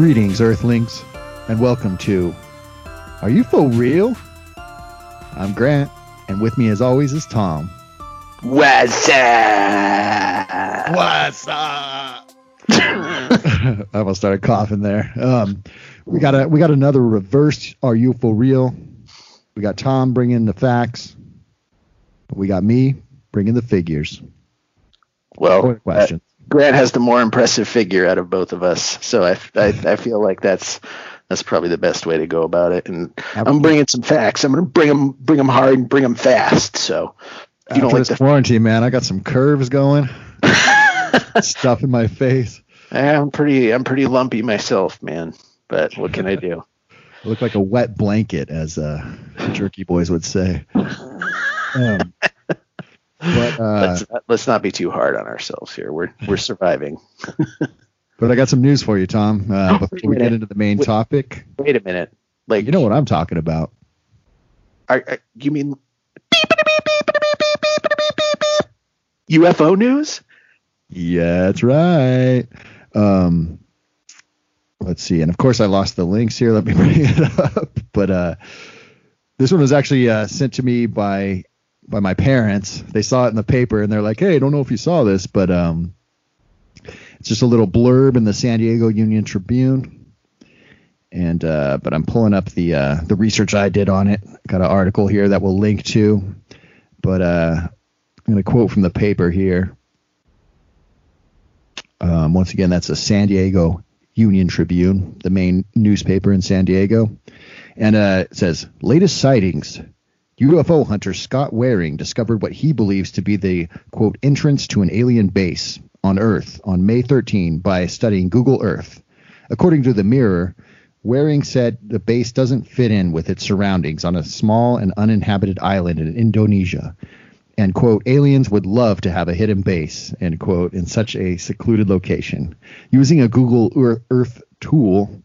Greetings, Earthlings, and welcome to Are You For Real? I'm Grant, and with me, as always, is Tom. What's up? What's up? I almost started coughing there. Um, we got a we got another reverse. Are you for real? We got Tom bringing the facts. But We got me bringing the figures. Well, What questions? uh, Grant has the more impressive figure out of both of us, so I, I, I feel like that's that's probably the best way to go about it. And I'm bringing some facts. I'm gonna bring them bring them hard and bring them fast. So you don't like this the, quarantine, man, I got some curves going. Stuff in my face. I'm pretty I'm pretty lumpy myself, man. But what can I do? I look like a wet blanket, as uh, the Jerky Boys would say. Um, but uh, let's not, let's not be too hard on ourselves here. We're we're surviving. but I got some news for you, Tom. Uh, before we get into the main Wait. topic, Wait a minute. Like you know what I'm talking about. Are, are- you mean UFO news? Yeah, that's right. Um, let's see, and of course I lost the links here. Let me bring it up. But uh, this one was actually uh, sent to me by by my parents. They saw it in the paper, and they're like, "Hey, I don't know if you saw this, but um, it's just a little blurb in the San Diego Union Tribune." And uh, but I'm pulling up the uh, the research I did on it. Got an article here that we'll link to. But uh, I'm going to quote from the paper here. Um, once again, that's a San Diego Union Tribune, the main newspaper in San Diego. And uh, it says latest sightings. UFO hunter Scott Waring discovered what he believes to be the quote entrance to an alien base on Earth on May 13 by studying Google Earth. According to the Mirror, Waring said the base doesn't fit in with its surroundings on a small and uninhabited island in Indonesia. And quote aliens would love to have a hidden base end quote in such a secluded location. Using a google earth tool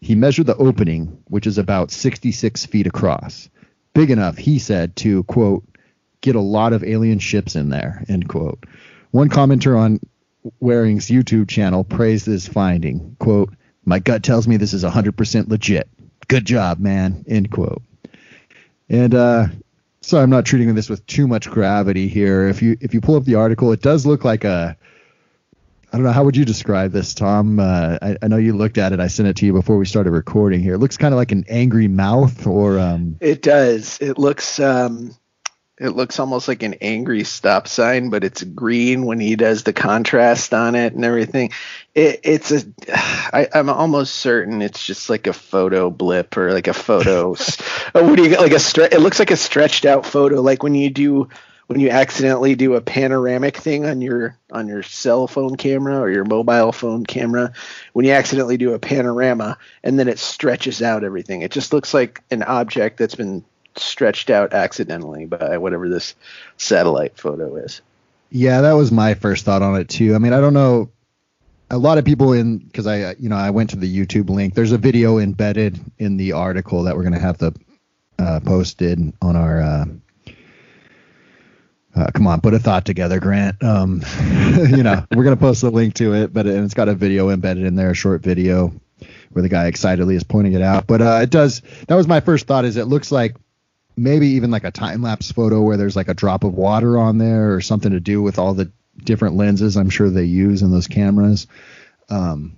he measured the opening which is about 66 feet across big enough he said to quote get a lot of alien ships in there end quote. One commenter on waring's youtube channel praised this finding quote my gut tells me this is 100% legit. Good job man end quote. And uh sorry I'm not treating this with too much gravity here. If you if you pull up the article, it does look like a I don't know how would you describe this, Tom? Uh, I, I know you looked at it. I sent it to you before we started recording here. It looks kind of like an angry mouth, or um, It does. It looks um it looks almost like an angry stop sign, but it's green when he does the contrast on it and everything. It, it's a, I, I'm almost certain it's just like a photo blip or like a photo. oh, what do you got? Like a stre- It looks like a stretched out photo, like when you do when you accidentally do a panoramic thing on your on your cell phone camera or your mobile phone camera. When you accidentally do a panorama and then it stretches out everything, it just looks like an object that's been stretched out accidentally by whatever this satellite photo is. yeah, that was my first thought on it too. I mean, I don't know. A lot of people in because I you know I went to the YouTube link. There's a video embedded in the article that we're gonna have the uh, posted on our. Uh, uh, come on, put a thought together, Grant. Um, you know, we're gonna post the link to it, but and it's got a video embedded in there, a short video where the guy excitedly is pointing it out. But uh, it does. That was my first thought. Is it looks like maybe even like a time lapse photo where there's like a drop of water on there or something to do with all the different lenses I'm sure they use in those cameras. Um,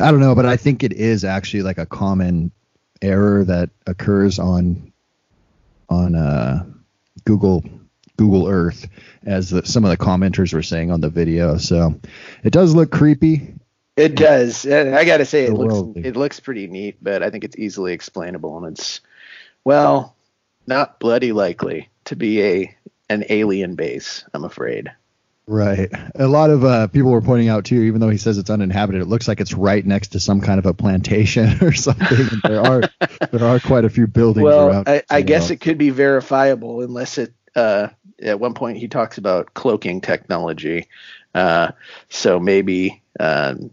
I don't know, but I think it is actually like a common error that occurs on on uh, Google Google Earth, as the, some of the commenters were saying on the video. So it does look creepy. It does. I got to say, it looks it looks pretty neat, but I think it's easily explainable, and it's well, not bloody likely to be a an alien base. I'm afraid. Right. A lot of uh, people were pointing out too, even though he says it's uninhabited, it looks like it's right next to some kind of a plantation or something. There are there are quite a few buildings Well, around. I, I guess it could be verifiable unless it. Uh, at one point, he talks about cloaking technology, uh, so maybe um,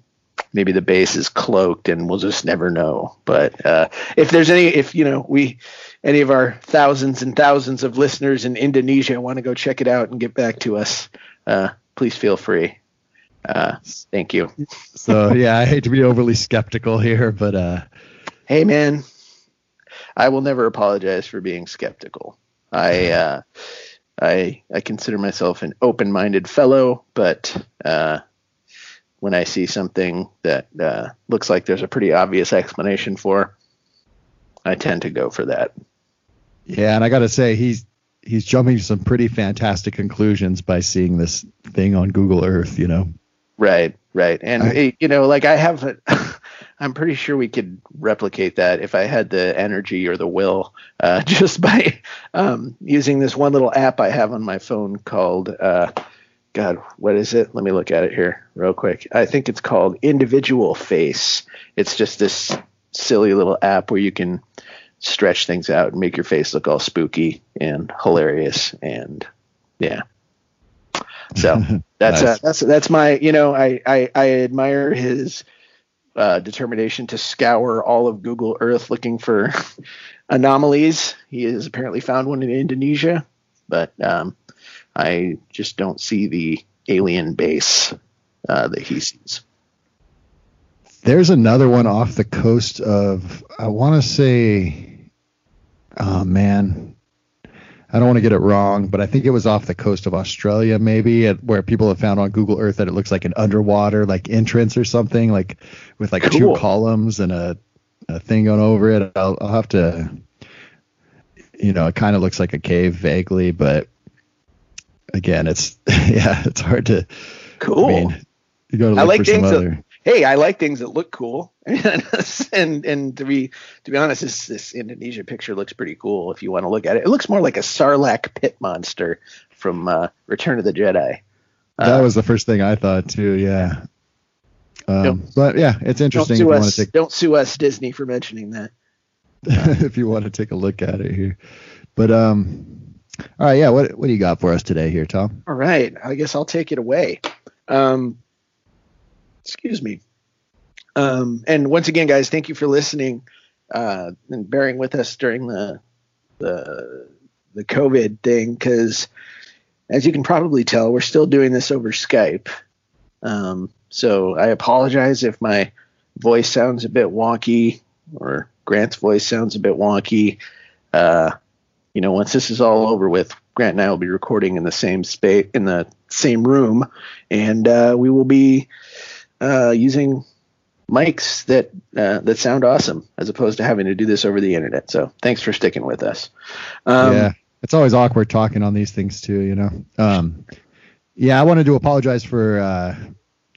maybe the base is cloaked, and we'll just never know. But uh, if there's any, if you know, we any of our thousands and thousands of listeners in Indonesia want to go check it out and get back to us, uh, please feel free. Uh, thank you. so yeah, I hate to be overly skeptical here, but uh, hey man, I will never apologize for being skeptical. I uh, I I consider myself an open-minded fellow, but uh, when I see something that uh, looks like there's a pretty obvious explanation for, I tend to go for that. Yeah, and I got to say he's he's jumping to some pretty fantastic conclusions by seeing this thing on Google Earth. You know. Right, right, and I, you know, like I have, a, I'm pretty sure we could replicate that if I had the energy or the will, uh, just by um, using this one little app I have on my phone called. Uh, God, what is it? Let me look at it here real quick. I think it's called Individual Face. It's just this silly little app where you can stretch things out and make your face look all spooky and hilarious and yeah. So that's uh, nice. uh, that's that's my you know I I, I admire his uh, determination to scour all of Google Earth looking for anomalies. He has apparently found one in Indonesia, but um, I just don't see the alien base uh, that he sees. There's another one off the coast of I want to say, oh man, I don't want to get it wrong, but I think it was off the coast of Australia, maybe, at, where people have found on Google Earth that it looks like an underwater like entrance or something, like with like cool. two columns and a, a thing going over it. I'll, I'll have to, you know, it kind of looks like a cave vaguely, but again, it's yeah, it's hard to. Cool. I, mean, you got to look I like for things other. That, hey, I like things that look cool, and and to be to be honest, this this Indonesia picture looks pretty cool. If you want to look at it, it looks more like a Sarlacc pit monster from uh, Return of the Jedi. That uh, was the first thing I thought too. Yeah. Um, but yeah, it's interesting. Don't sue, us, take, don't sue us, Disney, for mentioning that. if you want to take a look at it here, but um, all right, yeah. What what do you got for us today here, Tom? All right, I guess I'll take it away. Um, excuse me. Um, and once again, guys, thank you for listening uh, and bearing with us during the the the COVID thing, because as you can probably tell, we're still doing this over Skype. Um, so I apologize if my voice sounds a bit wonky or Grant's voice sounds a bit wonky. Uh, you know, once this is all over with, Grant and I will be recording in the same space, in the same room, and uh, we will be uh, using mics that uh, that sound awesome, as opposed to having to do this over the internet. So, thanks for sticking with us. Um, yeah, it's always awkward talking on these things too. You know. Um, yeah, I wanted to apologize for. Uh,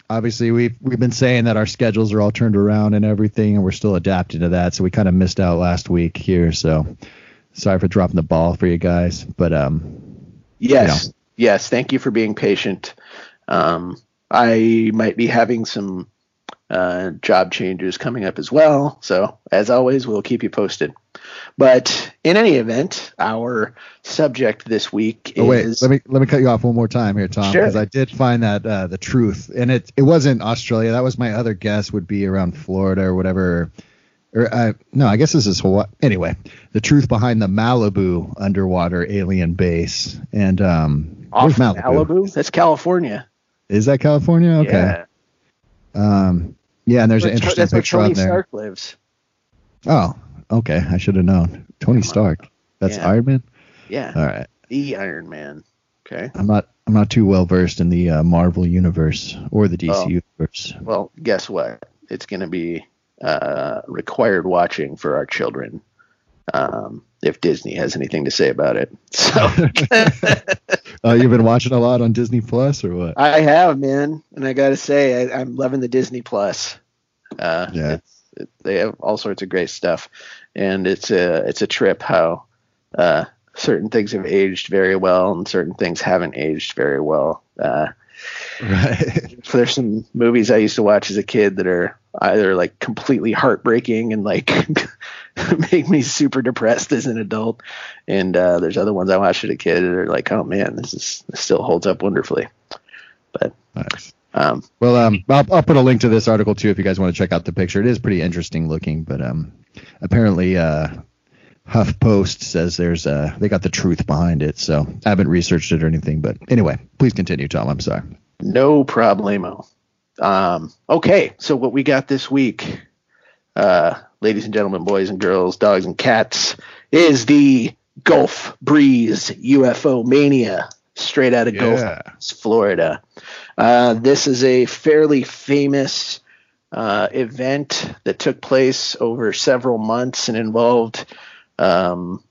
obviously, we've we've been saying that our schedules are all turned around and everything, and we're still adapting to that. So we kind of missed out last week here. So sorry for dropping the ball for you guys, but um, yes, you know. yes, thank you for being patient. Um, I might be having some uh, job changes coming up as well, so as always, we'll keep you posted. But in any event, our subject this week oh, wait, let me let me cut you off one more time here, Tom, because sure. I did find that uh, the truth, and it it wasn't Australia. That was my other guess would be around Florida or whatever or uh, no, I guess this is Hawaii. Anyway, the truth behind the Malibu underwater alien base, and um, off Malibu? Malibu? That's California. Is that California? Okay. Yeah. Um, yeah, and there's an interesting that's picture where Tony Stark lives. Oh, okay. I should have known. Tony Stark. That's yeah. Iron Man. Yeah. All right. The Iron Man. Okay. I'm not. I'm not too well versed in the uh, Marvel universe or the DC oh. universe. Well, guess what? It's going to be uh, required watching for our children. Um, if Disney has anything to say about it. So uh, you've been watching a lot on Disney Plus or what? I have, man, and I got to say I, am loving the Disney Plus. Uh, yeah, it, they have all sorts of great stuff, and it's a it's a trip how uh, certain things have aged very well and certain things haven't aged very well. Uh, right. There's some movies I used to watch as a kid that are either like completely heartbreaking and like make me super depressed as an adult. And uh, there's other ones I watched as a kid that are like, oh man, this is this still holds up wonderfully. But nice. Um, well, um, I'll, I'll put a link to this article too if you guys want to check out the picture. It is pretty interesting looking, but um, apparently uh, HuffPost says there's uh, they got the truth behind it. So I haven't researched it or anything, but anyway, please continue, Tom. I'm sorry. No problemo. Um, okay, so what we got this week, uh, ladies and gentlemen, boys and girls, dogs and cats, is the Gulf Breeze UFO Mania, straight out of Yeah. Gulf, Florida. Uh, this is a fairly famous uh, event that took place over several months and involved um,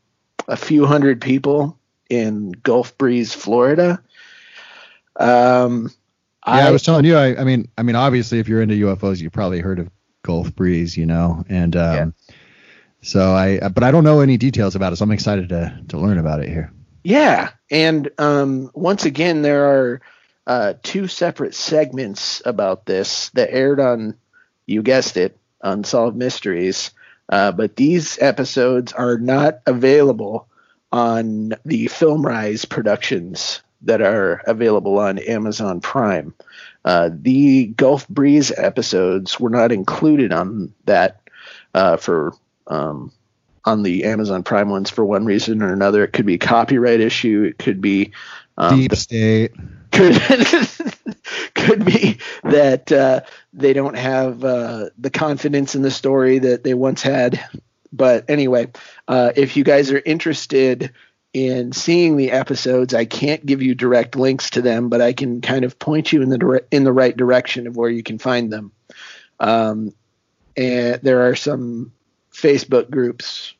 a few hundred people in Gulf Breeze, Florida. Um, Yeah, I, was telling you. I, I mean, I mean, obviously, if you're into UFOs, you probably heard of Gulf Breeze, you know, and um, so I, but I don't know any details about it, so I'm excited to to learn about it here. Yeah, and um, once again, there are uh, two separate segments about this that aired on, you guessed it, Unsolved Mysteries. Uh, but these episodes are not available on the FilmRise productions that are available on Amazon Prime. Uh, the Gulf Breeze episodes were not included on that uh, for um, on the Amazon Prime ones for one reason or another. It could be a copyright issue. It could be um, Deep State. could could be that uh, they don't have uh, the confidence in the story that they once had. But anyway, uh, if you guys are interested in seeing the episodes, I can't give you direct links to them, but I can kind of point you in the dire- in the right direction of where you can find them. Um, and there are some Facebook groups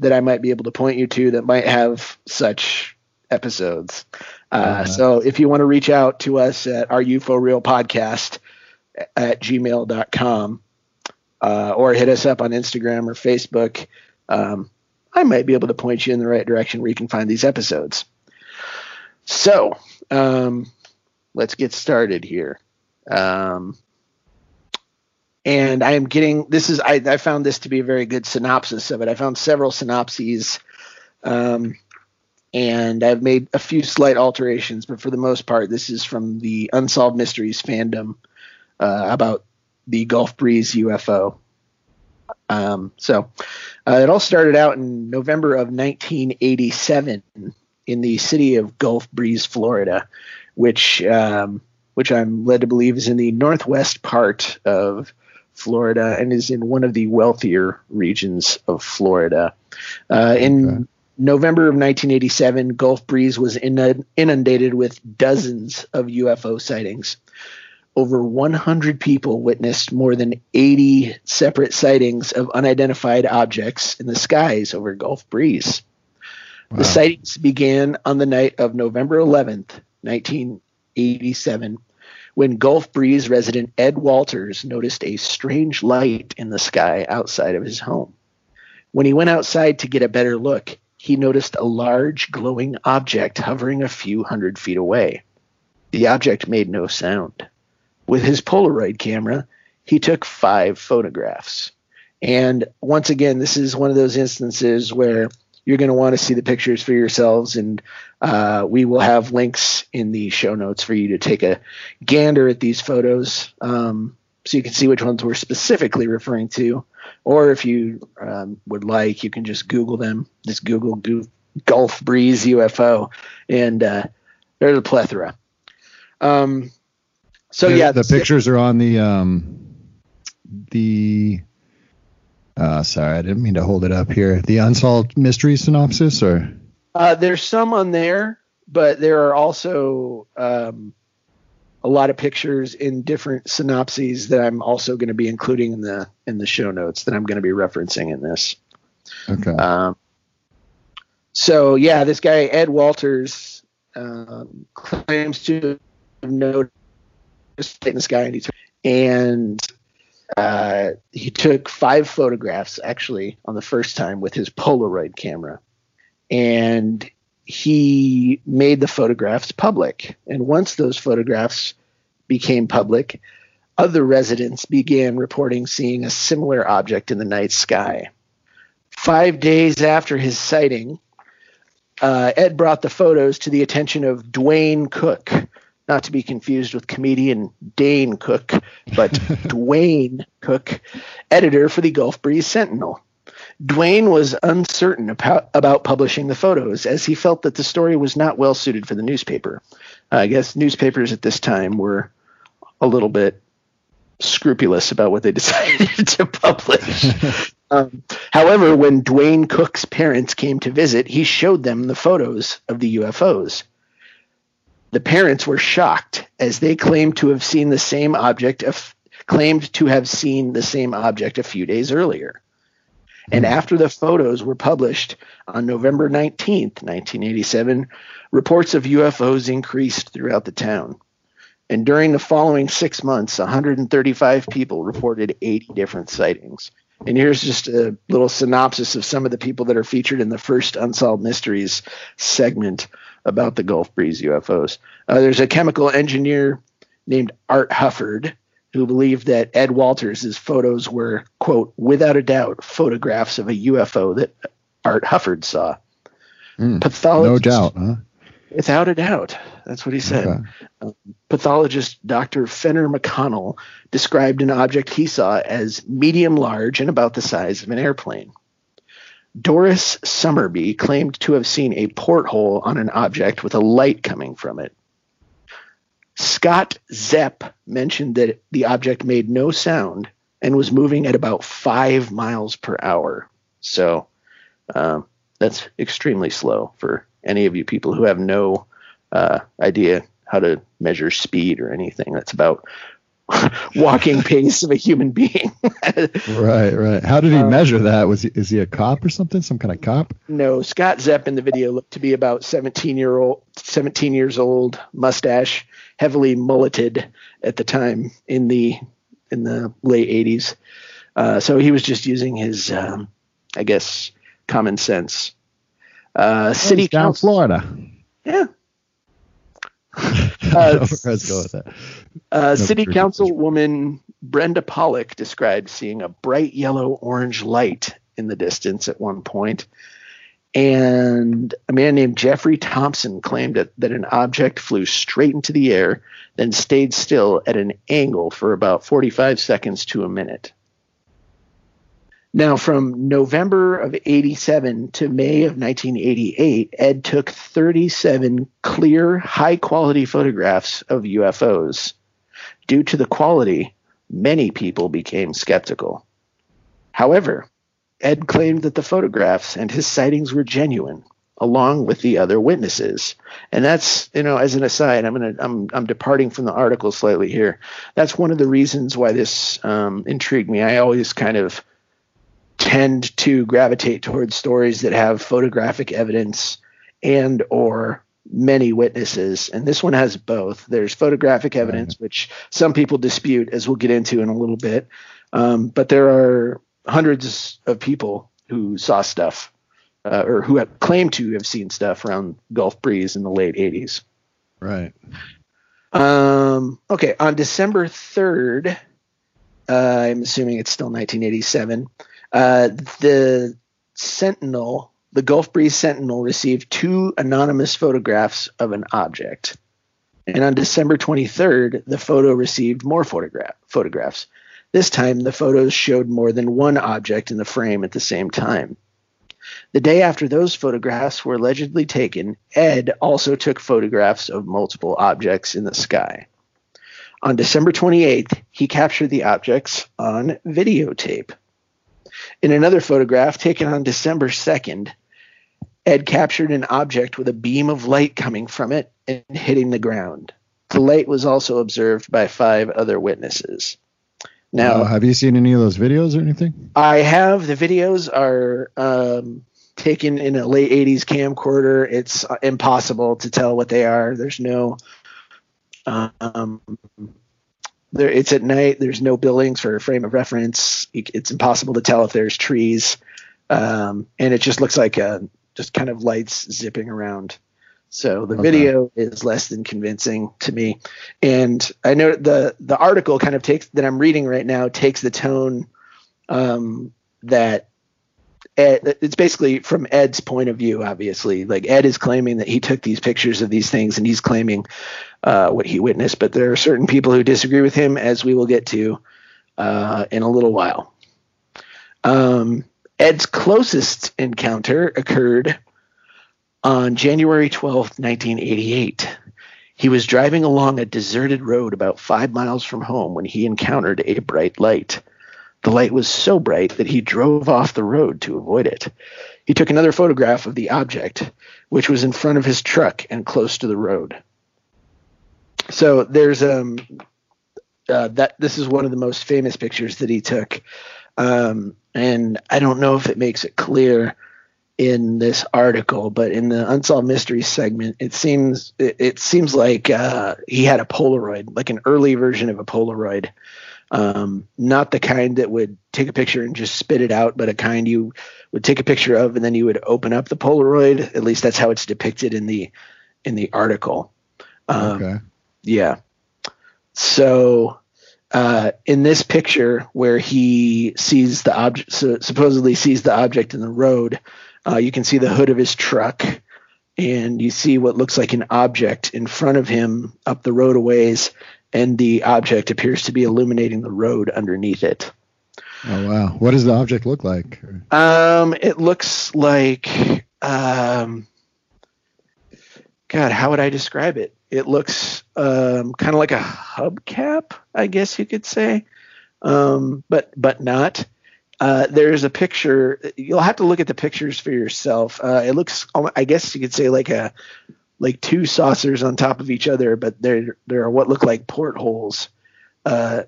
that I might be able to point you to that might have such episodes. Uh, Uh-huh. so if you want to reach out to us at our UFO Real Podcast at gmail.com uh, or hit us up on Instagram or Facebook, um, I might be able to point you in the right direction where you can find these episodes. So um, let's get started here. Um, and I am getting this is I, I found this to be a very good synopsis of it. I found several synopses, um, and I've made a few slight alterations, but for the most part, this is from the Unsolved Mysteries fandom uh, about the Gulf Breeze UFO. Um, so uh, it all started out in November of 1987 in the city of Gulf Breeze, Florida, which um, which I'm led to believe is in the northwest part of Florida and is in one of the wealthier regions of Florida. Uh, in Okay. November of 1987, Gulf Breeze was inund- inundated with dozens of UFO sightings. Over 100 people witnessed more than 80 separate sightings of unidentified objects in the skies over Gulf Breeze. Wow. The sightings began on the night of November 11th, 1987, when Gulf Breeze resident Ed Walters noticed a strange light in the sky outside of his home. When he went outside to get a better look, he noticed a large glowing object hovering a few hundred feet away. The object made no sound. With his Polaroid camera, he took five photographs. And once again, this is one of those instances where you're going to want to see the pictures for yourselves, and uh, we will have links in the show notes for you to take a gander at these photos um, so you can see which ones we're specifically referring to. Or if you um, would like, you can just Google them. Just Google Gu- Gulf Breeze UFO, and uh, there's a plethora. Um, so The- yeah, the pictures are on the um the uh sorry, I didn't mean to hold it up here. The unsolved mystery synopsis or Uh, there's some on there, but there are also um, a lot of pictures in different synopses that I'm also going to be including in the in the show notes that I'm going to be referencing in this. okay. Um, so yeah, this guy Ed Walters um, claims to have noticed the sky, and he took, and uh, he took five photographs actually on the first time with his Polaroid camera, and he made the photographs public. And once those photographs became public, other residents began reporting seeing a similar object in the night sky. Five days after his sighting, uh, Ed brought the photos to the attention of Duane Cook, not to be confused with comedian Dane Cook, but Duane Cook, editor for the Gulf Breeze Sentinel. Duane was uncertain about, about publishing the photos as he felt that the story was not well suited for the newspaper. I guess newspapers at this time were a little bit scrupulous about what they decided to publish. um, however, when Duane Cook's parents came to visit, he showed them the photos of the UFOs. The parents were shocked as they claimed to have seen the same object of, claimed to have seen the same object a few days earlier. And hmm. after the photos were published on November 19th, 1987, reports of UFOs increased throughout the town. And during the following six months, 135 people reported 80 different sightings. And here's just a little synopsis of some of the people that are featured in the first Unsolved Mysteries segment about the Gulf Breeze UFOs. Uh, there's a chemical engineer named Art Hufford who believed that Ed Walters' photos were, quote, without a doubt, photographs of a UFO that Art Hufford saw. Mm, Pathologist, no doubt, huh? Without a doubt. That's what he said. Okay. Um, pathologist Dr. Fenner McConnell described an object he saw as medium large and about the size of an airplane. Doris Summerby claimed to have seen a porthole on an object with a light coming from it. Scott Zepp mentioned that the object made no sound and was moving at about five miles per hour. So um, that's extremely slow for any of you people who have no uh, idea how to measure speed or anything. That's about walking pace of a human being. right, right. How did he um, measure that? Was he, is he a cop or something? Some kind of cop? No, Scott Zepp in the video looked to be about 17 year old, 17 years old, mustache, heavily mulleted at the time in the in the late 80s. Uh, so he was just using his, um, I guess, common sense. Uh, city down council, Florida. Yeah, uh, Let's go with that. Uh, no, City Councilwoman Brenda Pollock described seeing a bright yellow orange light in the distance at one point. And a man named Jeffrey Thompson claimed that, that an object flew straight into the air, then stayed still at an angle for about 45 seconds to a minute. Now, from November of 87 to May of 1988, Ed took 37 clear, high quality photographs of UFOs. Due to the quality, many people became skeptical. However, Ed claimed that the photographs and his sightings were genuine, along with the other witnesses. And that's, you know, as an aside, I'm gonna, I'm, I'm departing from the article slightly here. That's one of the reasons why this um, intrigued me. I always kind of tend to gravitate towards stories that have photographic evidence and or many witnesses. And this one has both. There's photographic evidence which some people dispute as we'll get into in a little bit. Um, but there are hundreds of people who saw stuff uh, or who have claimed to have seen stuff around gulf breeze in the late 80s right. Um, okay on december 3rd uh, i'm assuming it's still 1987 uh, the Sentinel, the Gulf Breeze Sentinel, received two anonymous photographs of an object. And on December 23rd, the photo received more photograph, photographs. This time, the photos showed more than one object in the frame at the same time. The day after those photographs were allegedly taken, Ed also took photographs of multiple objects in the sky. On December 28th, he captured the objects on videotape. In another photograph taken on December 2nd, Ed captured an object with a beam of light coming from it and hitting the ground. The light was also observed by five other witnesses. Now, uh, have you seen any of those videos or anything? I have. The videos are um, taken in a late 80s camcorder. It's impossible to tell what they are. There's no um, there it's at night. There's no buildings for a frame of reference. It's impossible to tell if there's trees. Um, and it just looks like a, uh, just kind of lights zipping around. So the okay. video is less than convincing to me. And i know the the article kind of takes that i'm reading right now takes the tone um, that Ed, it's basically from Ed's point of view, obviously. Like Ed is claiming that he took these pictures of these things and he's claiming uh, what he witnessed, but there are certain people who disagree with him, as we will get to uh, in a little while. Um, Ed's closest encounter occurred on January 12th, 1988. He was driving along a deserted road about five miles from home when he encountered a bright light. The light was so bright that he drove off the road to avoid it. He took another photograph of the object, which was in front of his truck and close to the road. So there's um uh, that this is one of the most famous pictures that he took, um, and I don't know if it makes it clear in this article, but in the unsolved mysteries segment, it seems it, it seems like uh, he had a Polaroid, like an early version of a Polaroid, um, not the kind that would take a picture and just spit it out, but a kind you would take a picture of and then you would open up the Polaroid. At least that's how it's depicted in the in the article. Um, okay. Yeah. So uh, in this picture where he sees the object, so supposedly sees the object in the road, uh, you can see the hood of his truck, and you see what looks like an object in front of him up the road a ways, and the object appears to be illuminating the road underneath it. Oh wow! What does the object look like? Um, it looks like um, God, how would I describe it? It looks um, kind of like a hubcap, I guess you could say, um, but but not. Uh, there's a picture. You'll have to look at the pictures for yourself. Uh, it looks, I guess you could say, like a like two saucers on top of each other, but there there are what look like portholes uh,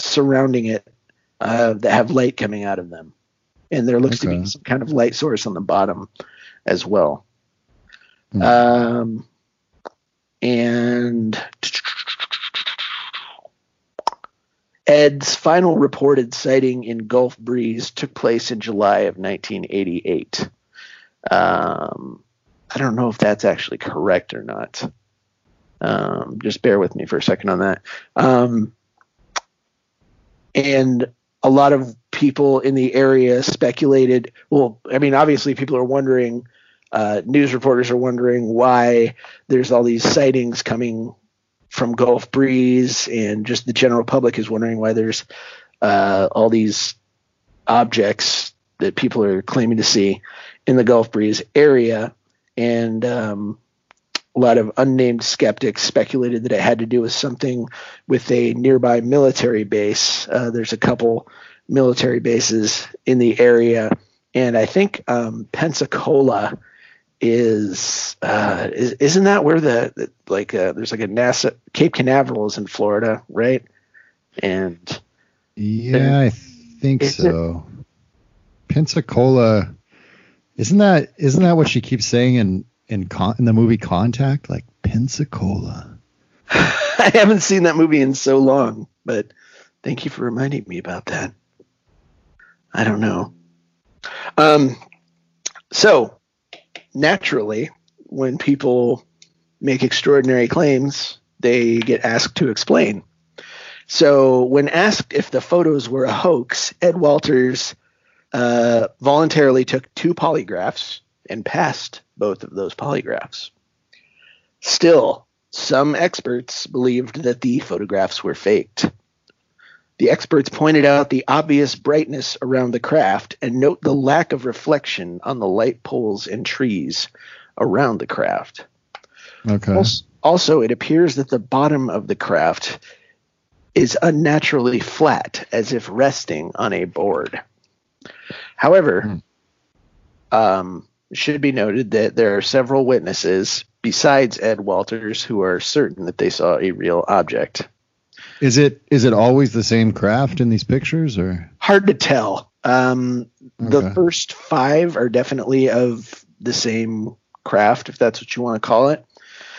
surrounding it uh, that have light coming out of them, and there looks okay. to be some kind of light source on the bottom as well. Mm. Um, and Ed's final reported sighting in Gulf Breeze took place in July of 1988. Um, I don't know if that's actually correct or not. Um, just bear with me for a second on that. Um, and a lot of people in the area speculated. Well, I mean, obviously, people are wondering. Uh, news reporters are wondering why there's all these sightings coming from Gulf Breeze, and just the general public is wondering why there's uh, all these objects that people are claiming to see in the Gulf Breeze area. And um, a lot of unnamed skeptics speculated that it had to do with something with a nearby military base. Uh, there's a couple military bases in the area, and I think um, Pensacola is, uh, is isn't that where the, the like uh, there's like a NASA Cape Canaveral is in Florida, right? And yeah, I think so. It, Pensacola, isn't that isn't that what she keeps saying in in con, in the movie Contact? Like Pensacola. I haven't seen that movie in so long, but thank you for reminding me about that. I don't know. Um, so naturally, when people make extraordinary claims, they get asked to explain. So, when asked if the photos were a hoax, Ed Walters uh, voluntarily took two polygraphs and passed both of those polygraphs. Still, some experts believed that the photographs were faked. The experts pointed out the obvious brightness around the craft and note the lack of reflection on the light poles and trees around the craft. Okay. Also, it appears that the bottom of the craft is unnaturally flat, as if resting on a board. However, hmm. um, it should be noted that there are several witnesses besides Ed Walters who are certain that they saw a real object. Is it is it always the same craft in these pictures or hard to tell? Um, okay. The first five are definitely of the same craft, if that's what you want to call it.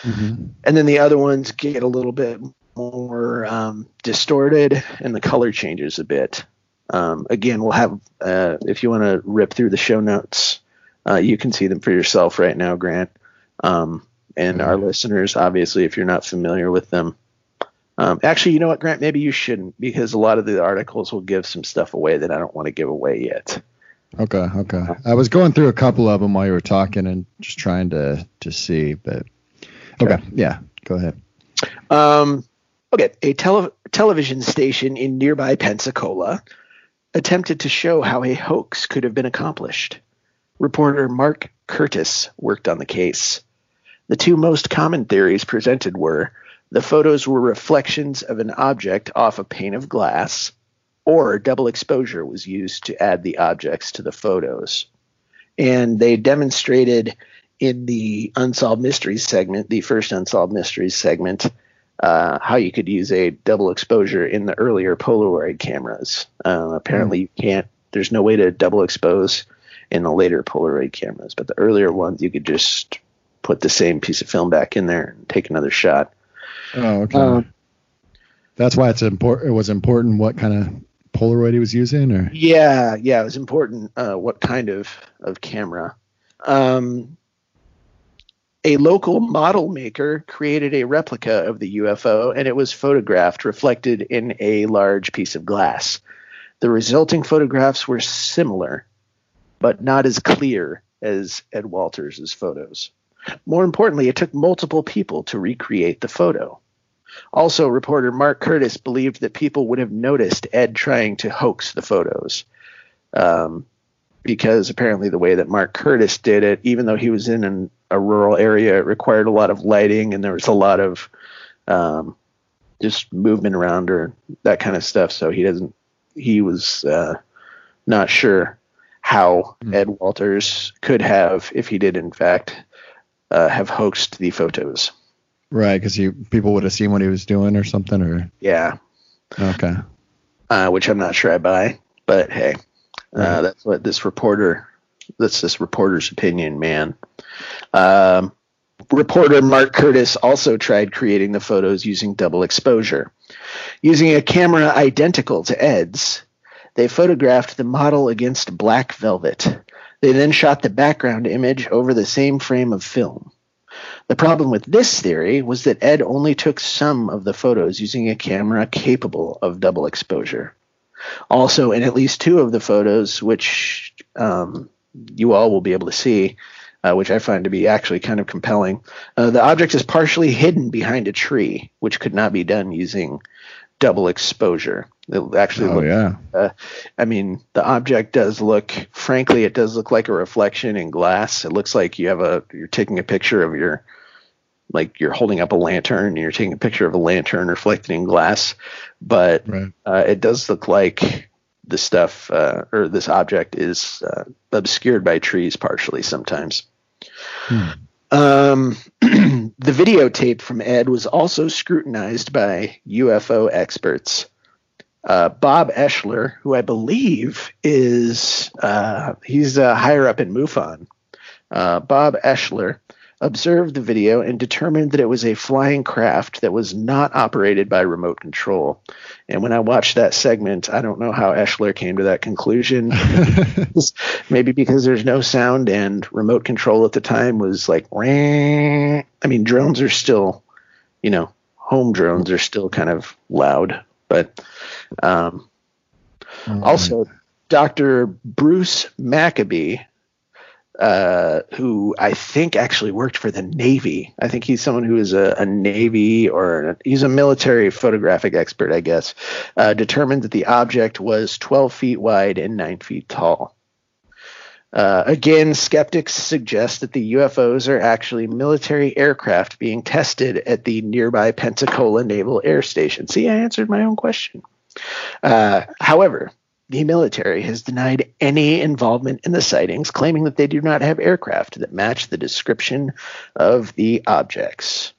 Mm-hmm. And then the other ones get a little bit more um, distorted, and the color changes a bit. Um, again, we'll have uh, if you want to rip through the show notes, uh, you can see them for yourself right now, Grant. Um, and mm-hmm. our listeners, obviously, if you're not familiar with them, um, actually, you know what, Grant? Maybe you shouldn't because a lot of the articles will give some stuff away that I don't want to give away yet. Okay, okay. I was going through a couple of them while you were talking and just trying to to see, but okay, okay. yeah, go ahead. Um, okay, a tele- television station in nearby Pensacola attempted to show how a hoax could have been accomplished. Reporter Mark Curtis worked on the case. The two most common theories presented were the photos were reflections of an object off a pane of glass, or double exposure was used to add the objects to the photos. And they demonstrated in the Unsolved Mysteries segment, the first Unsolved Mysteries segment, uh, how you could use a double exposure in the earlier Polaroid cameras. Uh, apparently, you can't. There's no way to double expose in the later Polaroid cameras, but the earlier ones you could just put the same piece of film back in there and take another shot. Oh, okay. Um, That's why it's important. It was important what kind of Polaroid he was using, or yeah, yeah, it was important uh, what kind of of camera. Um, a local model maker created a replica of the UFO and it was photographed reflected in a large piece of glass. The resulting photographs were similar, but not as clear as Ed Walters' photos. More importantly, it took multiple people to recreate the photo. Also, reporter Mark Curtis believed that people would have noticed Ed trying to hoax the photos. Um, because apparently the way that Mark Curtis did it, even though he was in an, a rural area, it required a lot of lighting and there was a lot of um, just movement around or that kind of stuff. So he doesn't, he was uh, not sure how mm. Ed Walters could have, if he did in fact, uh, have hoaxed the photos. Right, because people would have seen what he was doing or something, or yeah. Okay. Uh, which I'm not sure I buy, but hey. Uh, that's what this reporter. That's this reporter's opinion, man. Um, reporter Mark Curtis also tried creating the photos using double exposure. Using a camera identical to Ed's, they photographed the model against black velvet. They then shot the background image over the same frame of film. The problem with this theory was that Ed only took some of the photos using a camera capable of double exposure. Also, in at least two of the photos, which um, you all will be able to see, uh, which I find to be actually kind of compelling, uh, the object is partially hidden behind a tree, which could not be done using double exposure. It actually, oh yeah. Uh, I mean, the object does look. Frankly, it does look like a reflection in glass. It looks like you have a. You're taking a picture of your like you're holding up a lantern and you're taking a picture of a lantern reflected in glass, but right. uh, it does look like the stuff uh, or this object is uh, obscured by trees partially sometimes. Hmm. Um, the videotape from Ed was also scrutinized by UFO experts. Uh, Bob Oechsler, who I believe is uh, he's uh, higher up in MUFON. Bob Oechsler observed the video and determined that it was a flying craft that was not operated by remote control. And when I watched that segment, I don't know how Oechsler came to that conclusion. Maybe because there's no sound and remote control at the time was like, Rah. I mean, drones are still, you know, home drones are still kind of loud, but um, also Dr. Bruce Maccabee uh, who I think actually worked for the Navy. I think he's someone who is a, a Navy or a, he's a military photographic expert, I guess, uh, determined that the object was 12 feet wide and 9 feet tall. Uh, again, skeptics suggest that the UFOs are actually military aircraft being tested at the nearby Pensacola Naval Air Station. See, I answered my own question. Uh, however, the military has denied any involvement in the sightings, claiming that they do not have aircraft that match the description of the objects.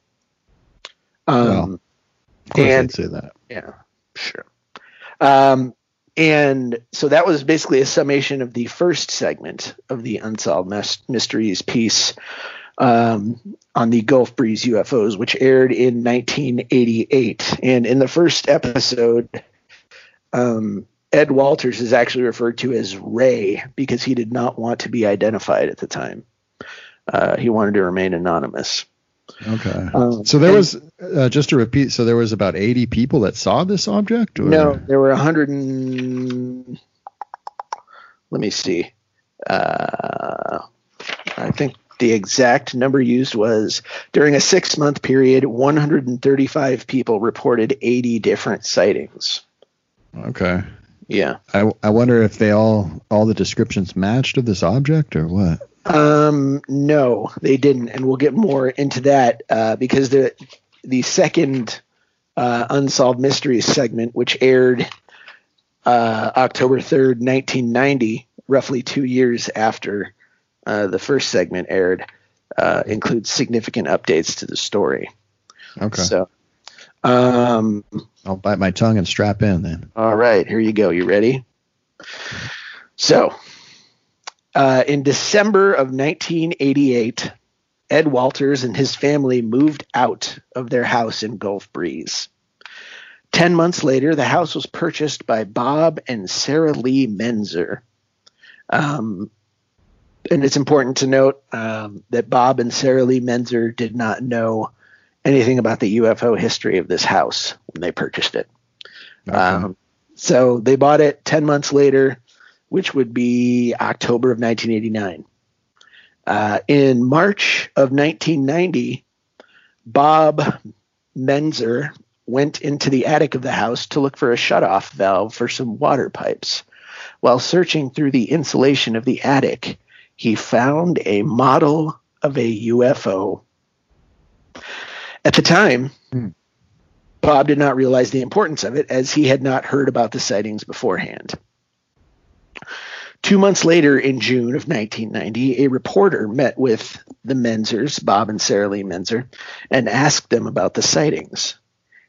Um, well, of course and, say that. Yeah, sure. Um, and so that was basically a summation of the first segment of the Unsolved Mysteries piece um, on the Gulf Breeze UFOs, which aired in 1988. And in the first episode, um, Ed Walters is actually referred to as Ray because he did not want to be identified at the time. Uh, he wanted to remain anonymous. Okay. Um, so there and, was, uh, just to repeat, so there was about 80 people that saw this object? Or? No, there were 100 and, let me see. Uh, I think the exact number used was during a six month period, 135 people reported 80 different sightings. Okay. Yeah. I, I wonder if they all all the descriptions matched of this object or what. Um, no, they didn't, and we'll get more into that uh, because the the second uh, unsolved mysteries segment, which aired uh, October third, nineteen ninety, roughly two years after uh, the first segment aired, uh, includes significant updates to the story. Okay. So, um, I'll bite my tongue and strap in then. all right, here you go. You ready? So, uh, in December of 1988, Ed Walters and his family moved out of their house in Gulf Breeze. Ten months later, the house was purchased by Bob and Sarah Lee Menzer. Um, and it's important to note um, that Bob and Sarah Lee Menzer did not know anything about the UFO history of this house when they purchased it. Okay. Um, so they bought it 10 months later, which would be October of 1989. Uh, in March of 1990, Bob Menzer went into the attic of the house to look for a shutoff valve for some water pipes. While searching through the insulation of the attic, he found a model of a UFO. At the time, Hmm. Bob did not realize the importance of it as he had not heard about the sightings beforehand. Two months later, in June of 1990, a reporter met with the Menzers, Bob and Sarah Lee Menzer, and asked them about the sightings.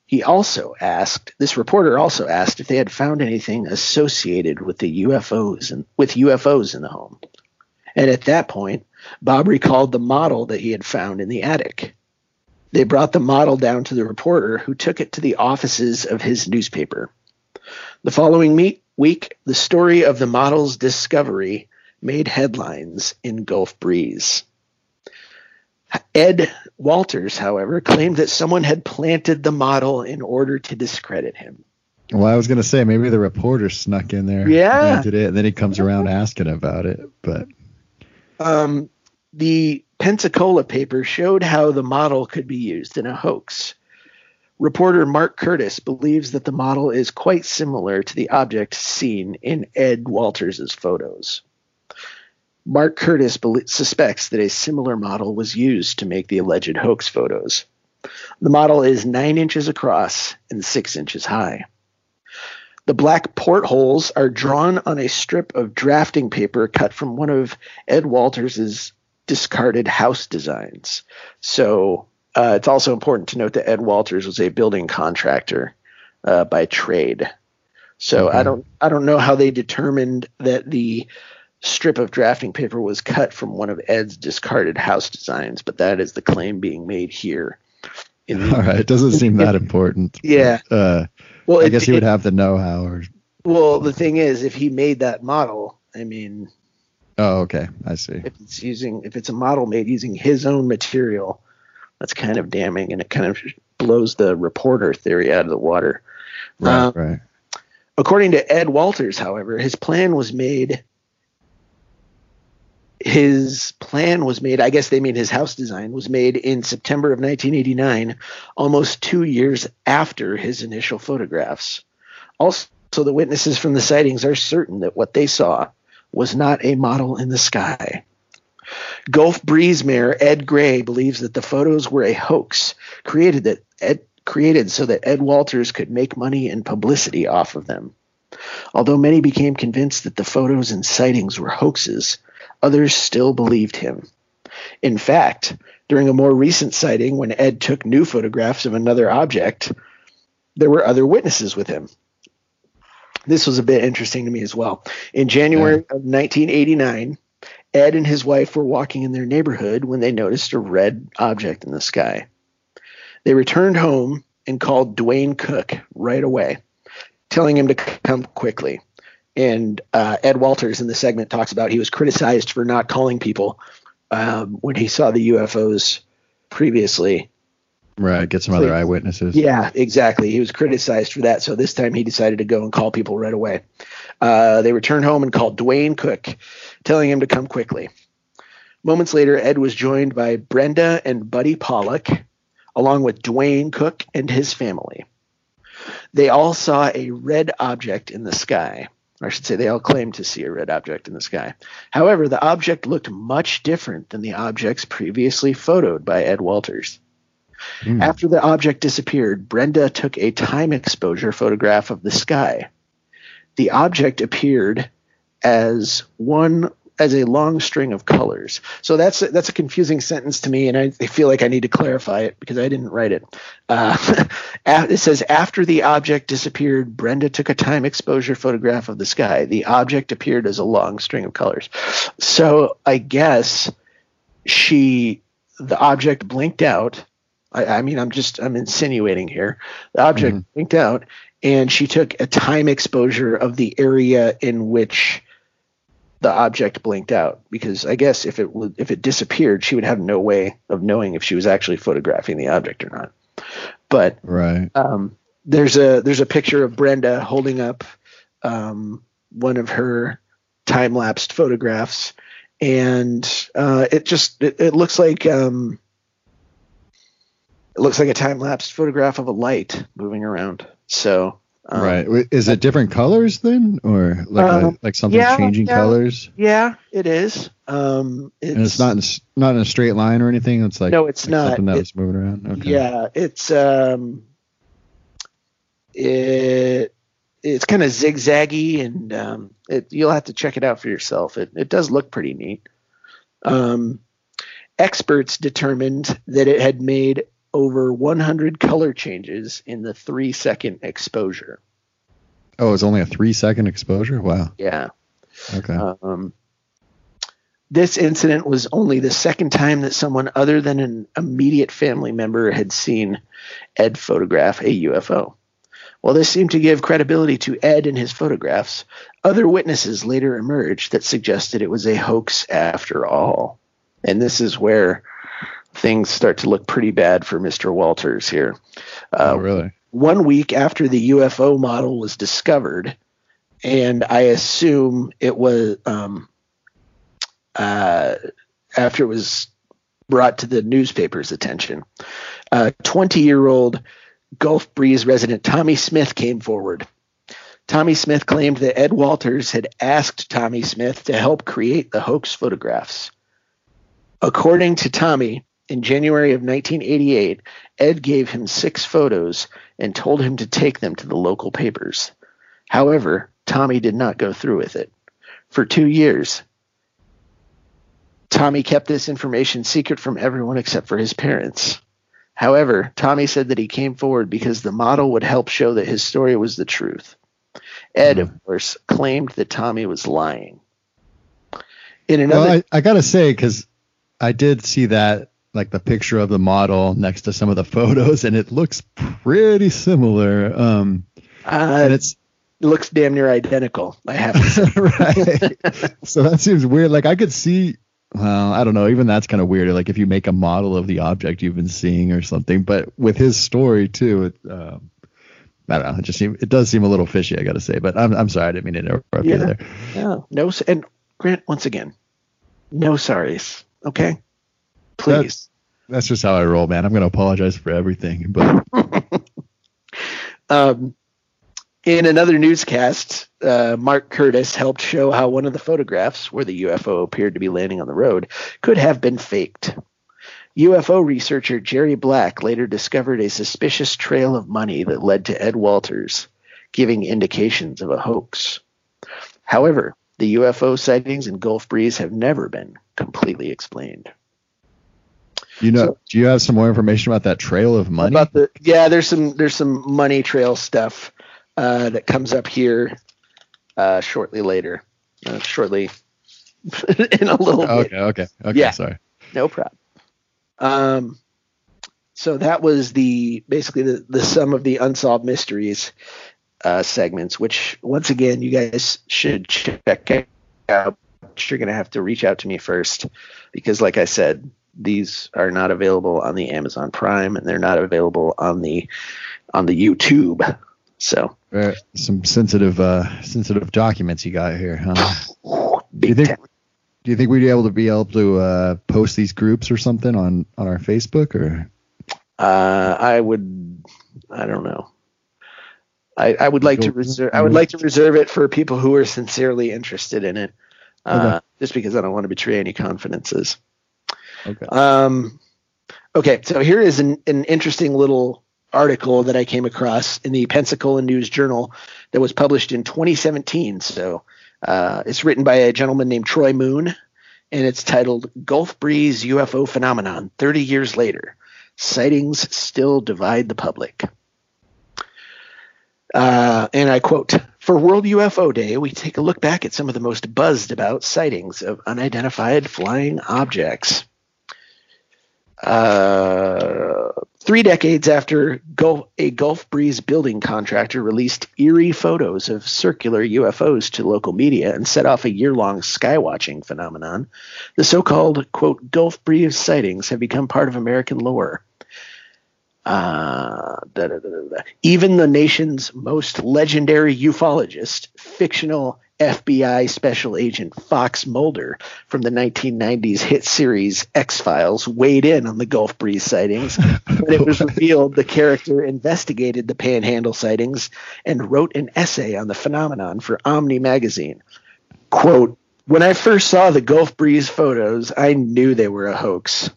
He also asked, this reporter also asked if they had found anything associated with the UFOs and with UFOs in the home. And at that point, Bob recalled the model that he had found in the attic. They brought the model down to the reporter, who took it to the offices of his newspaper. The following me- week, the story of the model's discovery made headlines in Gulf Breeze. Ed Walters, however, claimed that someone had planted the model in order to discredit him. well, I was gonna say maybe the reporter snuck in there, Yeah. planted it, and then he comes around asking about it. But Um, the Pensacola paper showed how the model could be used in a hoax. Reporter Mark Curtis believes that the model is quite similar to the object seen in Ed Walters' photos. Mark Curtis suspects that a similar model was used to make the alleged hoax photos. The model is nine inches across and six inches high. The black portholes are drawn on a strip of drafting paper cut from one of Ed Walters' discarded house designs. So uh, it's also important to note that Ed Walters was a building contractor uh, by trade. So Okay. I don't I don't know how they determined that the strip of drafting paper was cut from one of Ed's discarded house designs, but that is the claim being made here. In the- all right, it doesn't seem that important. Yeah. Uh, well, I it- guess he it- would have the know-how. Or Well, the thing is, if he made that model, I mean, oh, okay, I see. if it's using if it's a model made using his own material, that's kind of damning, and it kind of blows the reporter theory out of the water. Right, Um, right. According to Ed Walters, however, his plan was made. His plan was made, I guess they mean his house design was made in September of 1989, almost two years after his initial photographs. Also, the witnesses from the sightings are certain that what they saw was not a model in the sky. Gulf Breeze Mayor Ed Gray believes that the photos were a hoax created that Ed created so that Ed Walters could make money and publicity off of them. Although many became convinced that the photos and sightings were hoaxes, others still believed him. In fact, during a more recent sighting when Ed took new photographs of another object, there were other witnesses with him. This was a bit interesting to me as well. In January of 1989, Ed and his wife were walking in their neighborhood when they noticed a red object in the sky. They returned home and called Duane Cook right away, telling him to come quickly. And uh, Ed Walters in the segment talks about he was criticized for not calling people um, when he saw the UFOs previously. Right, get some other eyewitnesses. Yeah, exactly. He was criticized for that. So this time he decided to go and call people right away. Uh, they returned home and called Duane Cook, telling him to come quickly. Moments later, Ed was joined by Brenda and Buddy Pollock, along with Duane Cook and his family. They all saw a red object in the sky. I should say, they all claimed to see a red object in the sky. However, the object looked much different than the objects previously photoed by Ed Walters. Mm. After the object disappeared, Brenda took a time exposure photograph of the sky. The object appeared as one as a long string of colors. So that's a, that's a confusing sentence to me, and I, feel like I need to clarify it because I didn't write it. Uh, it says after the object disappeared, Brenda took a time exposure photograph of the sky. The object appeared as a long string of colors. So I guess she the object blinked out. I, I mean, I'm just I'm insinuating here. The object mm-hmm. blinked out, and she took a time exposure of the area in which the object blinked out because I guess if it would if it disappeared, she would have no way of knowing if she was actually photographing the object or not. But right, um, there's a there's a picture of Brenda holding up um, one of her time lapsed photographs, and uh, it just it, it looks like um, it looks like a time lapsed photograph of a light moving around. So um, right. Is it different colors then, or like um, a, like something yeah, changing yeah, colors? Yeah, it is. Um, it's, and it's not in, not in a straight line or anything. It's like no, it's like not something that it, was moving around. Okay. Yeah, it's um, it it's kind of zigzaggy, and um, it, you'll have to check it out for yourself. It it does look pretty neat. Um, experts determined that it had made over 100 color changes in the three second exposure. Oh, it's only a three second exposure? Wow. Yeah. Okay. Um, this incident was only the second time that someone other than an immediate family member had seen Ed photograph a UFO. While this seemed to give credibility to Ed and his photographs, other witnesses later emerged that suggested it was a hoax after all. And this is where things start to look pretty bad for Mr. Walters here. Uh, oh, really? One week after the UFO model was discovered, and I assume it was um, uh, after it was brought to the newspaper's attention, 20 year old Gulf Breeze resident Tommy Smith came forward. Tommy Smith claimed that Ed Walters had asked Tommy Smith to help create the hoax photographs. According to Tommy, in January of 1988, Ed gave him six photos and told him to take them to the local papers. However, Tommy did not go through with it. For two years, Tommy kept this information secret from everyone except for his parents. However, Tommy said that he came forward because the model would help show that his story was the truth. Ed, mm-hmm. of course, claimed that Tommy was lying. In another, well, I, I gotta say, because I did see that like the picture of the model next to some of the photos, and it looks pretty similar. Um, uh, and it's it looks damn near identical. I have to say. right. so that seems weird. Like I could see. Well, I don't know. Even that's kind of weird. Like if you make a model of the object you've been seeing or something. But with his story too, it, um, I don't know. It just seem, it does seem a little fishy. I got to say. But I'm I'm sorry. I didn't mean to interrupt yeah, you there. Yeah. No. And Grant, once again, no sorries. Okay. Please. That's, that's just how I roll, man. I'm going to apologize for everything, but. um, in another newscast, uh, Mark Curtis helped show how one of the photographs, where the UFO appeared to be landing on the road, could have been faked. UFO researcher Jerry Black later discovered a suspicious trail of money that led to Ed Walters, giving indications of a hoax. However, the UFO sightings in Gulf Breeze have never been completely explained. You know, so, do you have some more information about that trail of money? About the yeah, there's some there's some money trail stuff uh, that comes up here uh, shortly later, uh, shortly in a little okay, bit. Okay, okay, okay. Yeah, sorry. No problem. Um, so that was the basically the the sum of the unsolved mysteries uh, segments, which once again you guys should check out. You're gonna have to reach out to me first because, like I said, these are not available on the Amazon Prime and they're not available on the on the YouTube. So uh, some sensitive uh, sensitive documents you got here, huh? do you think do you think we'd be able to be able to uh, post these groups or something on on our Facebook or? Uh, I would. I don't know. I, I would like to reserve. I would like to reserve it for people who are sincerely interested in it, uh, okay. just because I don't want to betray any confidences. Okay. Um, okay. So here is an, an interesting little article that I came across in the Pensacola News Journal that was published in 2017. So uh, it's written by a gentleman named Troy Moon, and it's titled "Gulf Breeze UFO Phenomenon 30 Years Later." Sightings still divide the public. Uh, and I quote For World UFO Day, we take a look back at some of the most buzzed about sightings of unidentified flying objects. Uh, three decades after Gulf, a Gulf Breeze building contractor released eerie photos of circular UFOs to local media and set off a year long skywatching phenomenon, the so called, quote, Gulf Breeze sightings have become part of American lore. Uh, da, da, da, Even the nation's most legendary ufologist, fictional FBI special agent Fox Mulder from the 1990s hit series X Files weighed in on the Gulf Breeze sightings. when it was revealed the character investigated the panhandle sightings and wrote an essay on the phenomenon for Omni magazine. Quote, when I first saw the Gulf Breeze photos, I knew they were a hoax.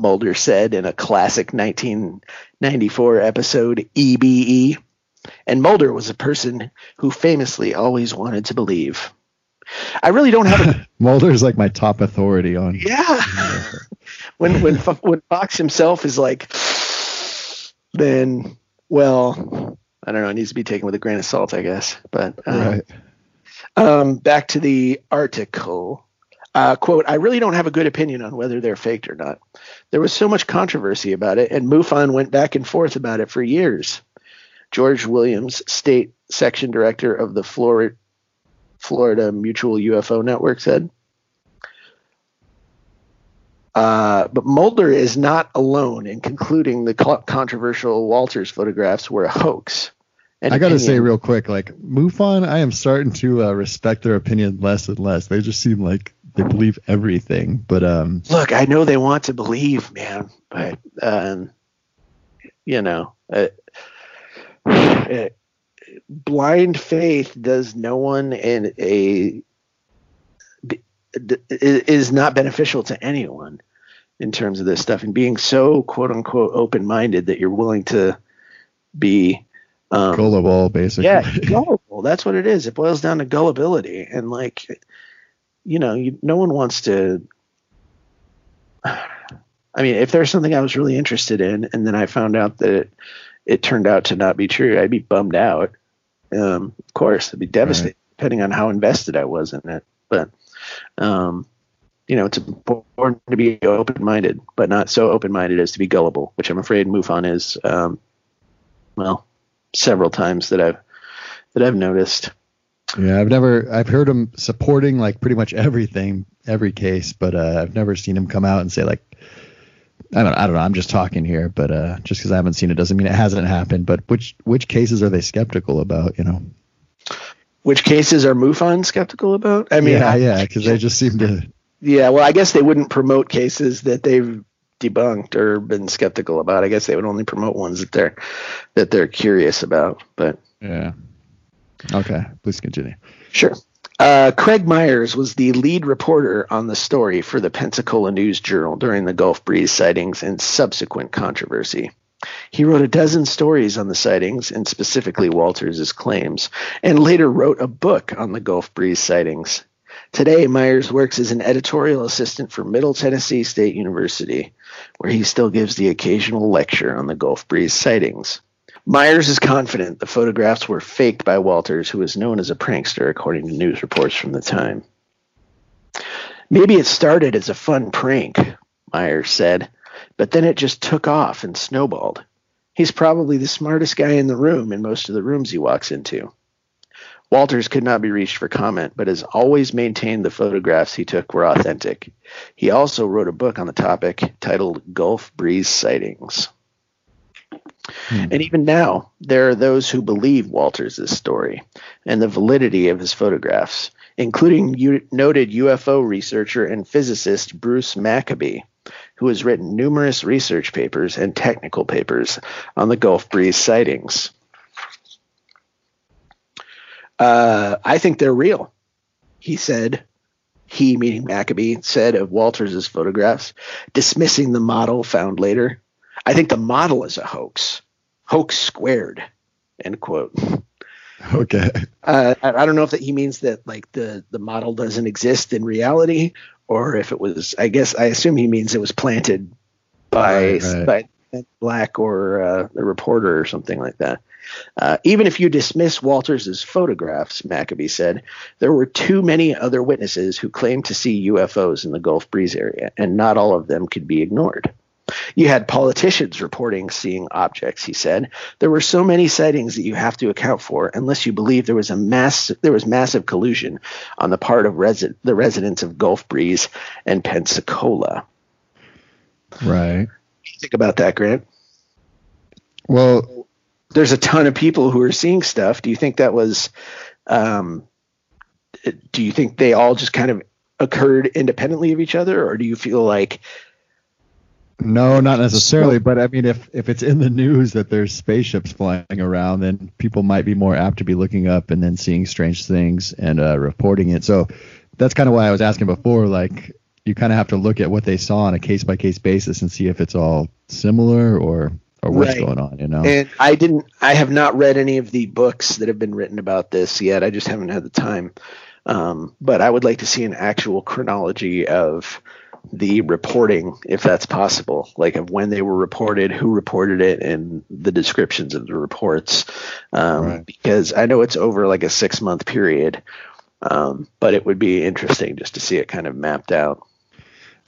Mulder said in a classic 1994 episode, EBE. And Mulder was a person who famously always wanted to believe. I really don't have a. Mulder is like my top authority on. Yeah. when when when Fox himself is like, then well, I don't know. It needs to be taken with a grain of salt, I guess. But um, right. Um, back to the article. Uh, quote, I really don't have a good opinion on whether they're faked or not. There was so much controversy about it, and MUFON went back and forth about it for years. George Williams, state section director of the Florida, Florida Mutual UFO Network, said. Uh, but Mulder is not alone in concluding the controversial Walters photographs were a hoax. I got to say real quick, like MUFON, I am starting to uh, respect their opinion less and less. They just seem like they believe everything. But um, look, I know they want to believe, man, but um, you know, uh, uh, blind faith does no one in a is not beneficial to anyone in terms of this stuff. And being so quote unquote open minded that you're willing to be um, gullible basically. Yeah gullible. That's what it is. It boils down to gullibility. And like you know, you, no one wants to. I mean, if there's something I was really interested in, and then I found out that it, it turned out to not be true, I'd be bummed out. Um, of course, I'd be devastated, right. depending on how invested I was in it. But, um, you know, it's important to be open-minded, but not so open-minded as to be gullible, which I'm afraid MUFON is. Um, well, several times that I've that I've noticed. Yeah, I've never I've heard him supporting like pretty much everything, every case, but uh, I've never seen him come out and say like I don't I don't know, I'm just talking here, but uh, just because I haven't seen it doesn't mean it hasn't happened. But which which cases are they skeptical about? You know, which cases are MUFON skeptical about? I mean, yeah, I, yeah, because they just seem to. Yeah, well, I guess they wouldn't promote cases that they've debunked or been skeptical about. I guess they would only promote ones that they're that they're curious about. But yeah. Okay, please continue. Sure. Uh, Craig Myers was the lead reporter on the story for the Pensacola News Journal during the Gulf Breeze sightings and subsequent controversy. He wrote a dozen stories on the sightings and specifically Walters' claims, and later wrote a book on the Gulf Breeze sightings. Today, Myers works as an editorial assistant for Middle Tennessee State University, where he still gives the occasional lecture on the Gulf Breeze sightings. Myers is confident the photographs were faked by Walters, who was known as a prankster, according to news reports from the time. Maybe it started as a fun prank, Myers said, but then it just took off and snowballed. He's probably the smartest guy in the room in most of the rooms he walks into. Walters could not be reached for comment, but has always maintained the photographs he took were authentic. He also wrote a book on the topic titled Gulf Breeze Sightings. Hmm. And even now, there are those who believe Walters' story and the validity of his photographs, including U- noted UFO researcher and physicist Bruce Maccabee, who has written numerous research papers and technical papers on the Gulf Breeze sightings. Uh, I think they're real. He said, he, meaning Maccabee, said of Walters' photographs, dismissing the model found later. I think the model is a hoax. Hoax squared. End quote. Okay. Uh, I, I, don't know if that he means that like the the model doesn't exist in reality, or if it was. I guess I assume he means it was planted by right, right. by Black or uh, a reporter or something like that. Uh, even if you dismiss Walters' photographs, Maccabee said, there were too many other witnesses who claimed to see UFOs in the Gulf Breeze area, and not all of them could be ignored. You had politicians reporting seeing objects, he said. There were so many sightings that you have to account for unless you believe there was a mass there was massive collusion on the part of resi- the residents of Gulf Breeze and Pensacola. Right. think about that, Grant? Well, there's a ton of people who are seeing stuff. Do you think that was um, do you think they all just kind of occurred independently of each other or do you feel like no, not necessarily. But I mean, if if it's in the news that there's spaceships flying around, then people might be more apt to be looking up and then seeing strange things and uh, reporting it. So that's kind of why I was asking before. Like, you kind of have to look at what they saw on a case by case basis and see if it's all similar or or what's right. going on. You know. And I didn't. I have not read any of the books that have been written about this yet. I just haven't had the time. Um, but I would like to see an actual chronology of the reporting, if that's possible, like of when they were reported, who reported it, and the descriptions of the reports. Um, right. Because I know it's over like a six month period, um, but it would be interesting just to see it kind of mapped out.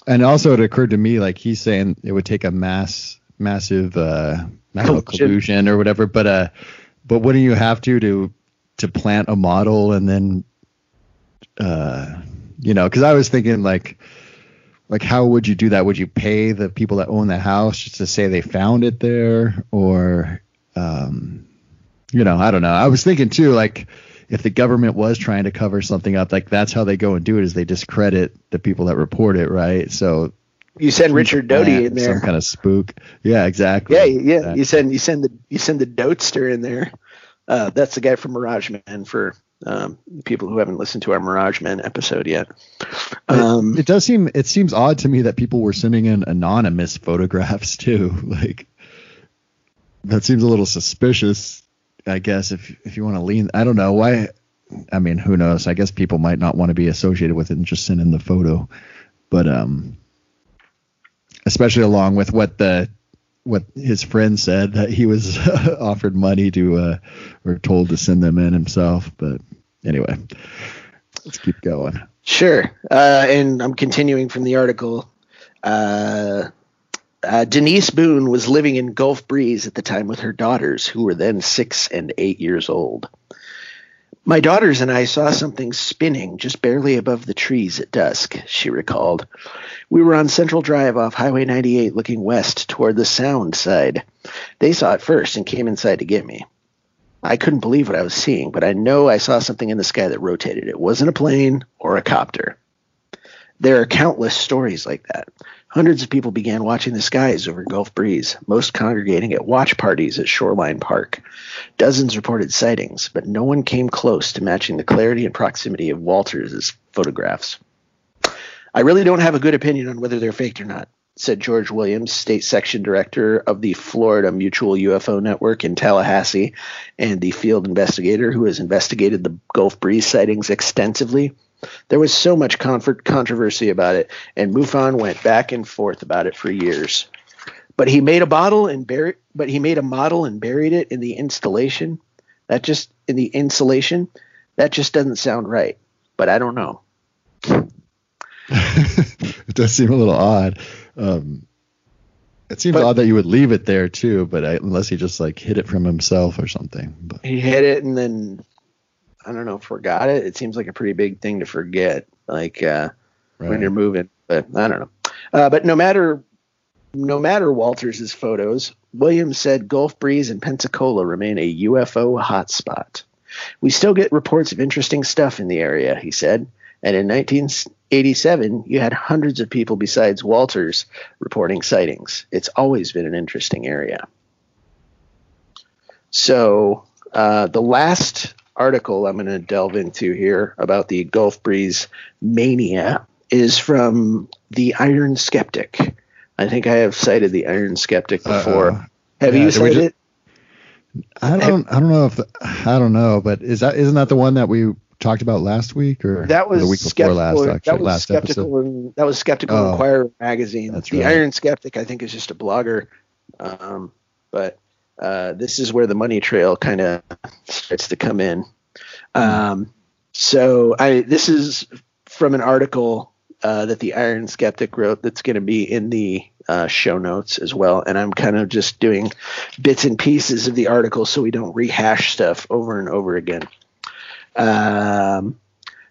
And also, it occurred to me like he's saying it would take a mass, massive, uh, collusion. collusion or whatever. But uh, but wouldn't you have to to to plant a model and then, uh, you know? Because I was thinking like like how would you do that would you pay the people that own the house just to say they found it there or um, you know i don't know i was thinking too like if the government was trying to cover something up like that's how they go and do it is they discredit the people that report it right so you send Richard Doty in there. Some kind of spook. Yeah, exactly. Yeah, yeah. Exactly. You send you send the you send the Dotester in there. Uh, that's the guy from Mirage Man for um, people who haven't listened to our Mirage Men episode yet. Um, it, it, does seem it seems odd to me that people were sending in anonymous photographs too. Like that seems a little suspicious. I guess if if you want to lean, I don't know why. I mean, who knows? I guess people might not want to be associated with it and just send in the photo, but um, especially along with what the what his friend said that he was offered money to uh, or told to send them in himself. But anyway, let's keep going. Sure. Uh, and I'm continuing from the article. Uh, uh, Denise Boone was living in Gulf Breeze at the time with her daughters, who were then six and eight years old. My daughters and I saw something spinning just barely above the trees at dusk, she recalled. We were on Central Drive off Highway 98 looking west toward the sound side. They saw it first and came inside to get me. I couldn't believe what I was seeing, but I know I saw something in the sky that rotated. It wasn't a plane or a copter. There are countless stories like that. Hundreds of people began watching the skies over Gulf Breeze, most congregating at watch parties at Shoreline Park. Dozens reported sightings, but no one came close to matching the clarity and proximity of Walters' photographs. I really don't have a good opinion on whether they're faked or not, said George Williams, state section director of the Florida Mutual UFO Network in Tallahassee and the field investigator who has investigated the Gulf Breeze sightings extensively. There was so much comfort, controversy about it, and MUFON went back and forth about it for years. But he made a bottle and buried. But he made a model and buried it in the installation. That just in the insulation. That just doesn't sound right. But I don't know. it does seem a little odd. Um, it seems but, odd that you would leave it there too, but I, unless he just like hid it from himself or something. But. He hid it and then I don't know, forgot it. It seems like a pretty big thing to forget, like uh, right. when you're moving. But I don't know. Uh, but no matter no matter Walters' photos, Williams said Gulf Breeze and Pensacola remain a UFO hotspot. We still get reports of interesting stuff in the area, he said. And in 1987, you had hundreds of people besides Walters reporting sightings. It's always been an interesting area. So uh, the last article I'm going to delve into here about the Gulf Breeze mania is from the Iron Skeptic. I think I have cited the Iron Skeptic before. Uh-oh. have Yeah, you cited ju- it? I don't. I don't know if I don't know, but is that isn't that the one that we talked about last week or That was the week before last? Actually, that was last skeptical. In, that was skeptical Oh. Inquirer magazine. That's the right. Iron Skeptic, I think, is just a blogger, um, but uh, this is where the money trail kind of starts to come in. Um, so I this is from an article uh, that the Iron Skeptic wrote that's going to be in the uh, show notes as well. And I'm kind of just doing bits and pieces of the article so we don't rehash stuff over and over again. Um,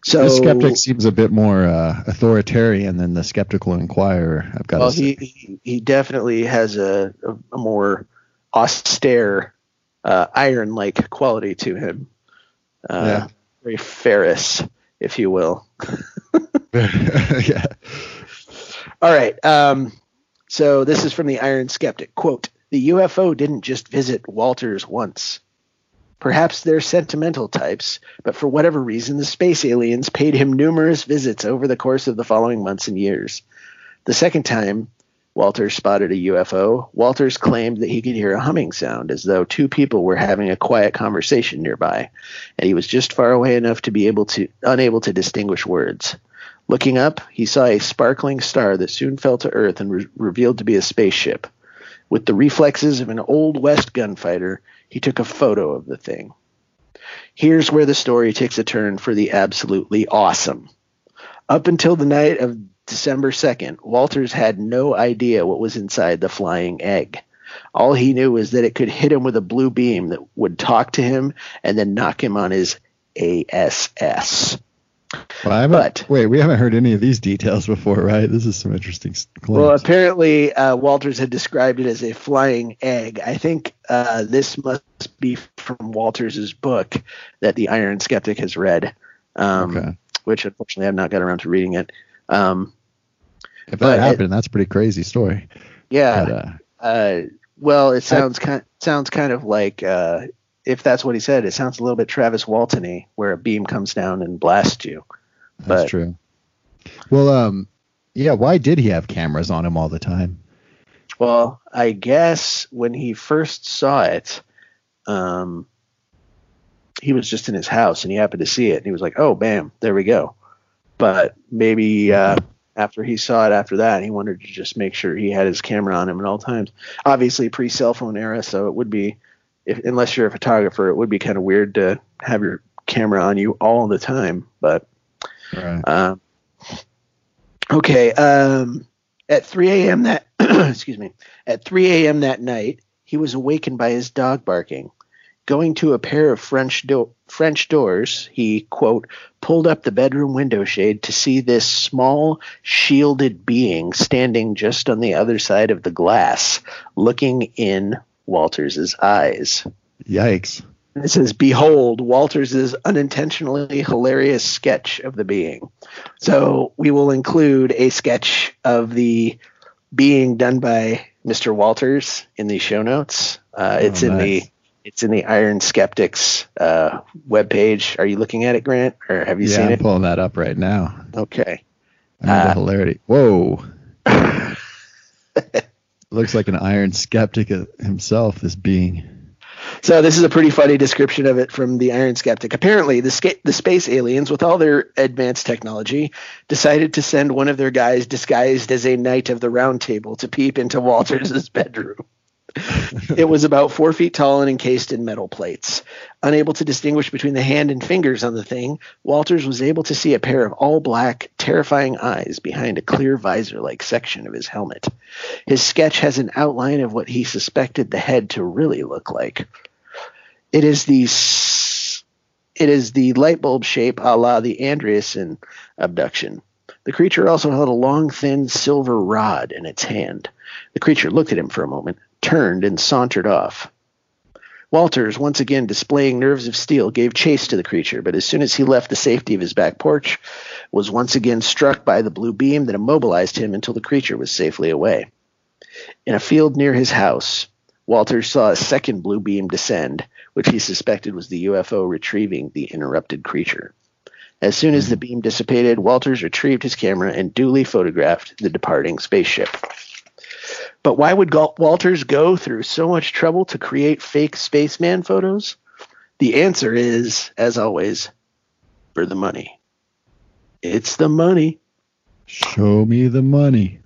so the skeptic seems a bit more uh, authoritarian than the skeptical inquirer. I've got well, to say. he, he he definitely has a, a, a more austere, uh, iron-like quality to him. Uh, Yeah. Very Ferris, if you will. yeah. All right. Um, so this is from the Iron Skeptic. Quote, the UFO didn't just visit Walters once. Perhaps they're sentimental types, but for whatever reason, the space aliens paid him numerous visits over the course of the following months and years. The second time Walters spotted a UFO, Walters claimed that he could hear a humming sound as though two people were having a quiet conversation nearby, and he was just far away enough to be able to unable to distinguish words. Looking up, he saw a sparkling star that soon fell to Earth and re- revealed to be a spaceship. With the reflexes of an Old West gunfighter, he took a photo of the thing. Here's where the story takes a turn for the absolutely awesome. Up until the night of December 2nd, Walters had no idea what was inside the flying egg. All he knew was that it could hit him with a blue beam that would talk to him and then knock him on his ASS. Well, I But- wait, we haven't heard any of these details before, right? This is some interesting claims. Well, apparently, uh, Walters had described it as a flying egg. I think uh, this must be from Walters's book that the Iron Skeptic has read, um, okay. which unfortunately I've not got around to reading it. Um, If that it- happened, that's a pretty crazy story. yeah. But, uh, Uh, well, it sounds kind sounds kind of like uh, if that's what he said, it sounds a little bit Travis Walton-y, where a beam comes down and blasts you. that's true. Well, um, yeah. Why did he have cameras on him all the time? Well, I guess when he first saw it, um, he was just in his house and he happened to see it and he was like, "Oh, bam, there we go." But maybe uh, after he saw it after that, he wanted to just make sure he had his camera on him at all times. Obviously, pre-cell phone era, so it would be, if, unless you're a photographer, it would be kind of weird to have your camera on you all the time. But Right. um, okay. Um, at 3 a.m. that excuse me, at 3 a.m. that night, he was awakened by his dog barking. Going to a pair of French do- French doors, he quote pulled up the bedroom window shade to see this small shielded being standing just on the other side of the glass, looking in Walters's eyes. Yikes. It says, Behold, Walters' unintentionally hilarious sketch of the being. So we will include a sketch of the being done by Mr. Walters in the show notes. Uh, it's Oh, in the it's in the Iron Skeptics uh, webpage. Are you looking at it, Grant, or have you yeah, seen I'm it? pulling that up right now. Okay. I mean, the Uh, hilarity. Whoa. Looks like an iron skeptic himself, this being. So this is a pretty funny description of it from the Iron Skeptic. Apparently, the, sca- the space aliens, with all their advanced technology, decided to send one of their guys disguised as a knight of the Round Table to peep into Walters' bedroom. it was about four feet tall and encased in metal plates. Unable to distinguish between the hand and fingers on the thing, Walters was able to see a pair of all black, terrifying eyes behind a clear visor like section of his helmet. His sketch has an outline of what he suspected the head to really look like. It is the it is the light bulb shape a la the Andreasson abduction. The creature also held a long, thin silver rod in its hand. The creature looked at him for a moment, turned, and sauntered off. Walters, once again displaying nerves of steel, gave chase to the creature, but as soon as he left the safety of his back porch, was once again struck by the blue beam that immobilized him until the creature was safely away. In a field near his house, Walters saw a second blue beam descend, which he suspected was the UFO retrieving the interrupted creature. As soon as the beam dissipated, Walters retrieved his camera and duly photographed the departing spaceship. But why would Walters go through so much trouble to create fake spaceman photos? The answer is, as always, for the money. It's the money. Show me the money.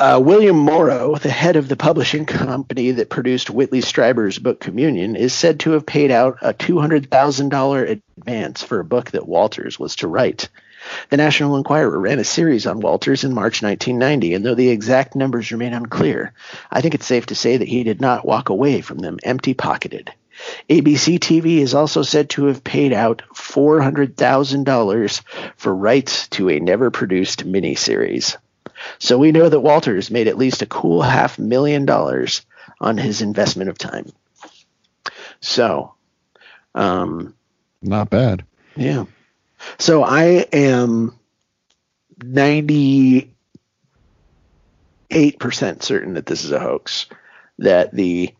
Uh, William Morrow, the head of the publishing company that produced Whitley Strieber's book Communion, is said to have paid out a $200,000 advance for a book that Walters was to write. The National Enquirer ran a series on Walters in March 1990, and though the exact numbers remain unclear, I think it's safe to say that he did not walk away from them empty pocketed. ABC TV is also said to have paid out $400,000 for rights to a never produced miniseries. So we know that Walters made at least a cool half million dollars on his investment of time. So, um, not bad. Yeah. So I am 98% certain that this is a hoax, that the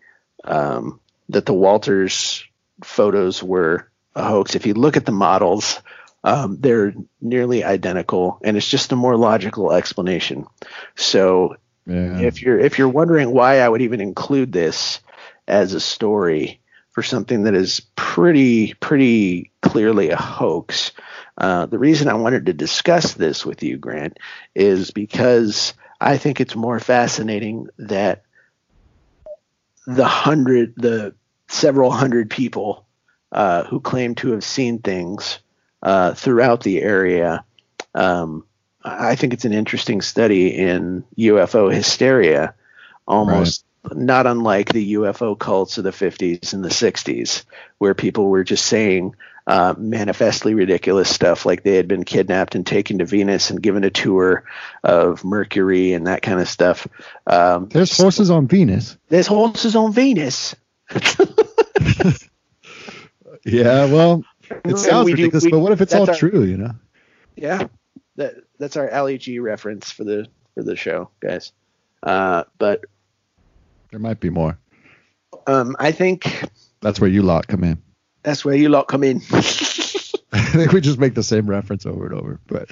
um, that the Walters photos were a hoax. If you look at the models, um, they're nearly identical, and it's just a more logical explanation. So, yeah. if you're if you're wondering why I would even include this as a story for something that is pretty pretty clearly a hoax, uh, the reason I wanted to discuss this with you, Grant, is because I think it's more fascinating that the hundred the several hundred people uh, who claim to have seen things uh, throughout the area. Um, I think it's an interesting study in UFO hysteria, almost. Not unlike the UFO cults of the 50s and the 60s, where people were just saying uh, manifestly ridiculous stuff like they had been kidnapped and taken to Venus and given a tour of Mercury and that kind of stuff. Um, there's horses on Venus. There's horses on Venus. yeah, well, it sounds we ridiculous, do, we, but what if it's all our, true? You know? Yeah, that that's our Ali G reference for the for the show, guys. Uh, but there might be more. Um, I think that's where you lot come in. That's where you lot come in. I think we just make the same reference over and over, but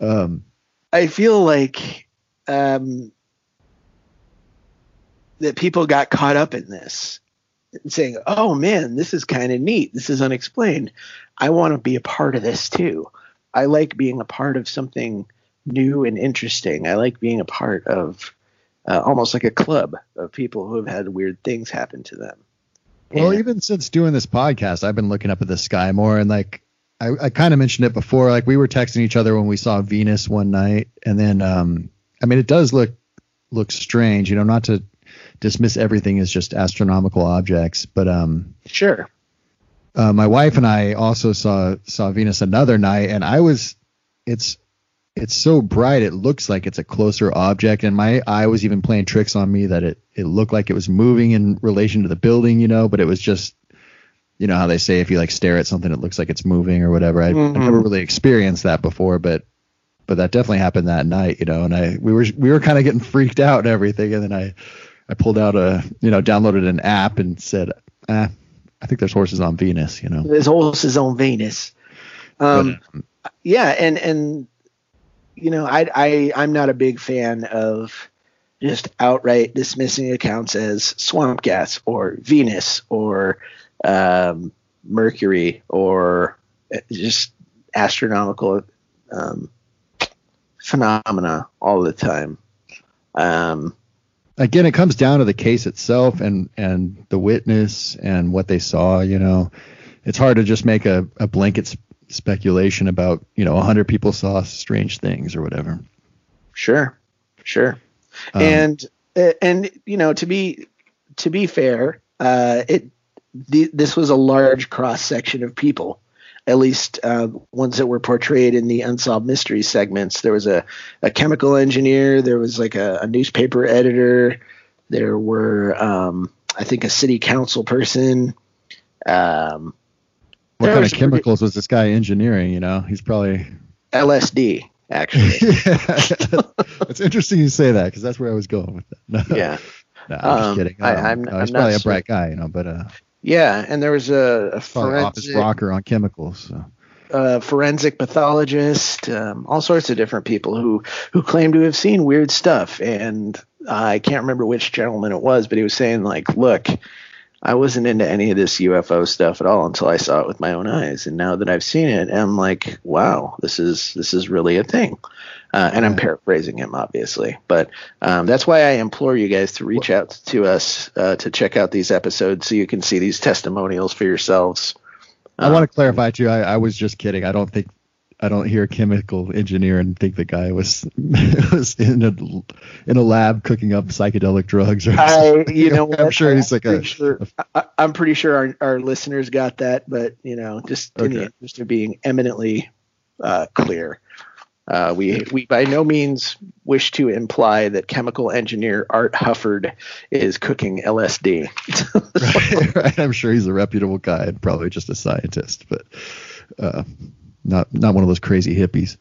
um, I feel like um, that people got caught up in this saying, "Oh man, this is kind of neat. This is unexplained. I want to be a part of this too. I like being a part of something new and interesting. I like being a part of uh, almost like a club of people who have had weird things happen to them." Well, and, even since doing this podcast, I've been looking up at the sky more, and like I, I kind of mentioned it before. Like we were texting each other when we saw Venus one night, and then um, I mean, it does look look strange, you know, not to dismiss everything as just astronomical objects. But um, sure. Uh, my wife and I also saw saw Venus another night, and I was it's it's so bright it looks like it's a closer object, and my eye was even playing tricks on me that it it looked like it was moving in relation to the building, you know, but it was just you know how they say if you like stare at something it looks like it's moving or whatever. I, mm-hmm. I've never really experienced that before, but but that definitely happened that night, you know, and I we were we were kind of getting freaked out and everything, and then I I pulled out a, you know, downloaded an app and said, eh, I think there's horses on Venus, you know. There's horses on Venus. Um, but, um, yeah, and and you know, I I I'm not a big fan of just outright dismissing accounts as swamp gas or Venus or um, Mercury or uh, just astronomical um, phenomena all the time. Um, again, it comes down to the case itself and and the witness and what they saw. You know, it's hard to just make a, a blanket speculation about you know 100 people saw strange things or whatever. Sure, sure, um, and uh, and you know to be to be fair, uh, it the, this was a large cross section of people at least uh, ones that were portrayed in the unsolved mystery segments. There was a, a chemical engineer, there was like a, a newspaper editor, there were um, I think a city council person. Um, what kind of chemicals was this guy engineering? You know, he's probably LSD. Actually, it's interesting you say that because that's where I was going with that. No, yeah, no, I'm um, just kidding. I, am no, he's probably a bright guy, you know, but uh, Yeah, and there was a, a forensic, rocker on chemicals. So. uh, forensic pathologist, um, all sorts of different people who who claim to have seen weird stuff. And I can't remember which gentleman it was, but he was saying like, "Look, I wasn't into any of this UFO stuff at all until I saw it with my own eyes, and now that I've seen it, I'm like, wow, this is this is really a thing." Uh, and I'm paraphrasing him, obviously, but um, that's why I implore you guys to reach out to us uh, to check out these episodes so you can see these testimonials for yourselves. I want to clarify too. I, I was just kidding. I don't think I don't hear chemical engineer and think the guy was was in a in a lab cooking up psychedelic drugs. Or I, you know, I'm sure he's like I'm a. pretty sure, I, I'm pretty sure our, our listeners got that, but you know, just in the interest of being eminently uh, clear, uh, we we by no means wish to imply that chemical engineer Art Hufford is cooking LSD. right, right. I'm sure he's a reputable guy and probably just a scientist, but uh, not not one of those crazy hippies.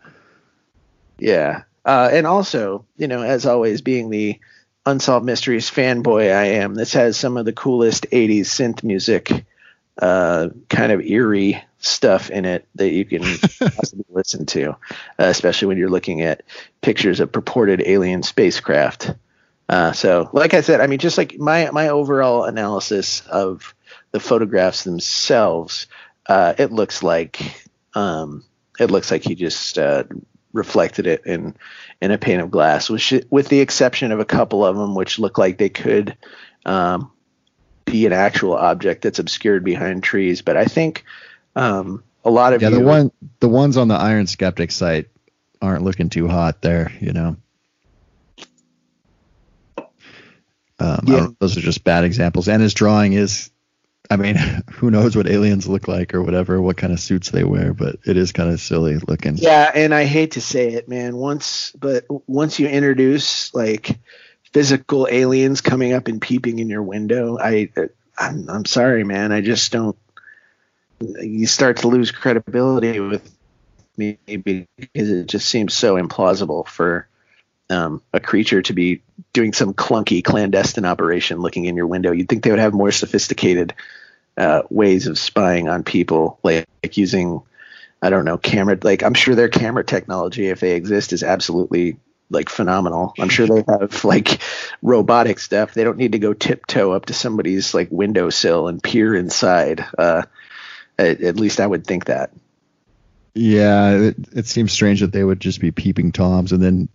Yeah. Uh, and also, you know, as always, being the Unsolved Mysteries fanboy I am, this has some of the coolest 80s synth music, uh, kind of eerie stuff in it that you can possibly listen to, uh, especially when you're looking at pictures of purported alien spacecraft. Uh, so, like I said, I mean, just like my, my overall analysis of the photographs themselves, uh, it looks like um, it looks like he just uh, reflected it in in a pane of glass, which, with the exception of a couple of them, which look like they could um, be an actual object that's obscured behind trees. But I think um, a lot of Yeah, you, the one the ones on the Iron Skeptic site aren't looking too hot there. You know. Um, Yeah. those are just bad examples. And his drawing is, I mean, who knows what aliens look like or whatever, what kind of suits they wear, but it is kind of silly looking. Yeah, and I hate to say it, man. Once, but once you introduce like physical aliens coming up and peeping in your window, I, I'm, I'm sorry, man. I just don't. You start to lose credibility with me because it just seems so implausible for um, a creature to be doing some clunky clandestine operation looking in your window. You'd think they would have more sophisticated uh, ways of spying on people, like, like using I don't know, camera like I'm sure their camera technology, if they exist, is absolutely like phenomenal. I'm sure they have like robotic stuff. They don't need to go tiptoe up to somebody's like windowsill and peer inside. Uh, at, at least I would think that. Yeah, it, it seems strange that they would just be peeping toms and then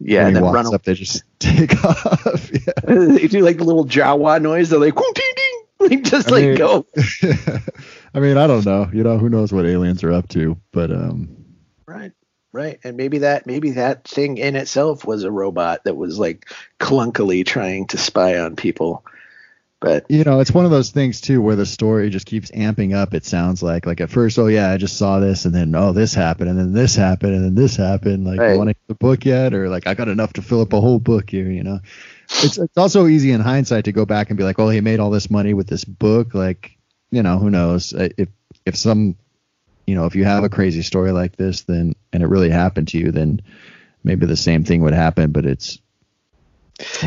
Yeah, and he then walks run. up, they just take off. Yeah. they do like the little Jawa noise. They're like, "Whoom, ding, ding," like just I like mean- go. I mean, I don't know. You know, who knows what aliens are up to? But um, Right. Right. And maybe that maybe that thing in itself was a robot that was like clunkily trying to spy on people. But you know, it's one of those things too where the story just keeps amping up. It sounds like like at first, oh yeah, I just saw this, and then oh this happened, and then this happened, and then this happened. Like, Right. you want to get the book yet, or like I got enough to fill up a whole book here. You know, it's it's also easy in hindsight to go back and be like, well, he made all this money with this book. Like, you know, who knows Uh, if if some, you know, if you have a crazy story like this, then and it really happened to you, then maybe the same thing would happen. But it's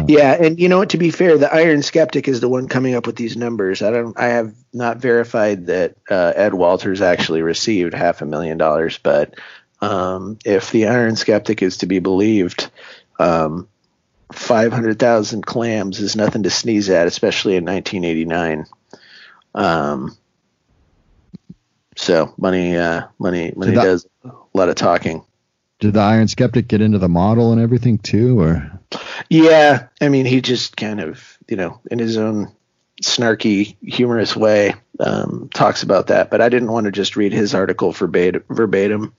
Yeah, and you know what? To be fair, the Iron Skeptic is the one coming up with these numbers. I don't. I have not verified that uh, Ed Walters actually received half a million dollars, but um, if the Iron Skeptic is to be believed, um, five hundred thousand clams is nothing to sneeze at, especially in 1989. Um, so money, uh, money, money that- does a lot of talking. did the Iron Skeptic get into the model and everything too, or Yeah, I mean, he just kind of, you know, in his own snarky, humorous way, um, talks about that. But I didn't want to just read his article verbatim. verbatim.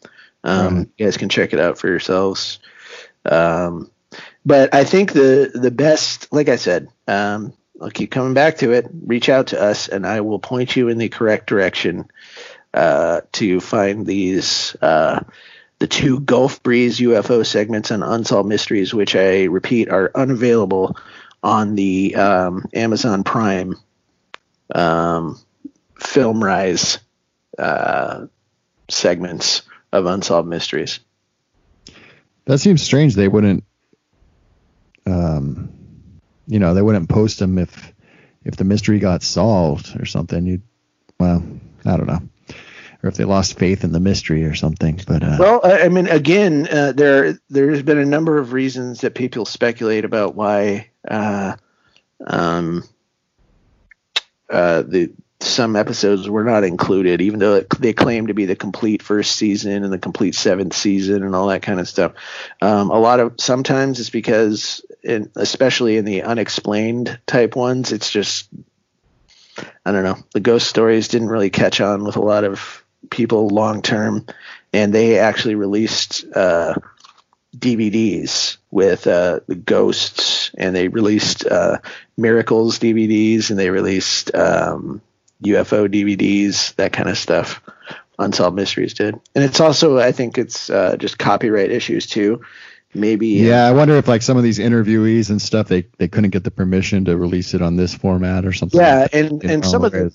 Um, Right. You guys can check it out for yourselves. Um, but I think the the best, like I said, um, I'll keep coming back to it. Reach out to us, and I will point you in the correct direction uh, to find these. Uh, the two Gulf Breeze UFO segments and Unsolved Mysteries, which I repeat are unavailable on the um, Amazon Prime um, FilmRise uh, segments of Unsolved Mysteries. That seems strange. They wouldn't, um, you know, they wouldn't post them if if the mystery got solved or something, you well, I don't know. Or if they lost faith in the mystery or something, but uh, well, I mean, again, uh, there there's been a number of reasons that people speculate about why uh, um, uh, the some episodes were not included, even though it, they claim to be the complete first season and the complete seventh season and all that kind of stuff. Um, a lot of sometimes it's because, in, especially in the unexplained type ones, it's just I don't know. The ghost stories didn't really catch on with a lot of people long term, and they actually released uh, DVDs with uh, the ghosts, and they released uh, miracles DVDs, and they released um, UFO DVDs, that kind of stuff. Unsolved Mysteries did, and it's also I think it's uh, just copyright issues too. Maybe uh, yeah, I wonder if like some of these interviewees and stuff they they couldn't get the permission to release it on this format or something. Yeah, like and and some of the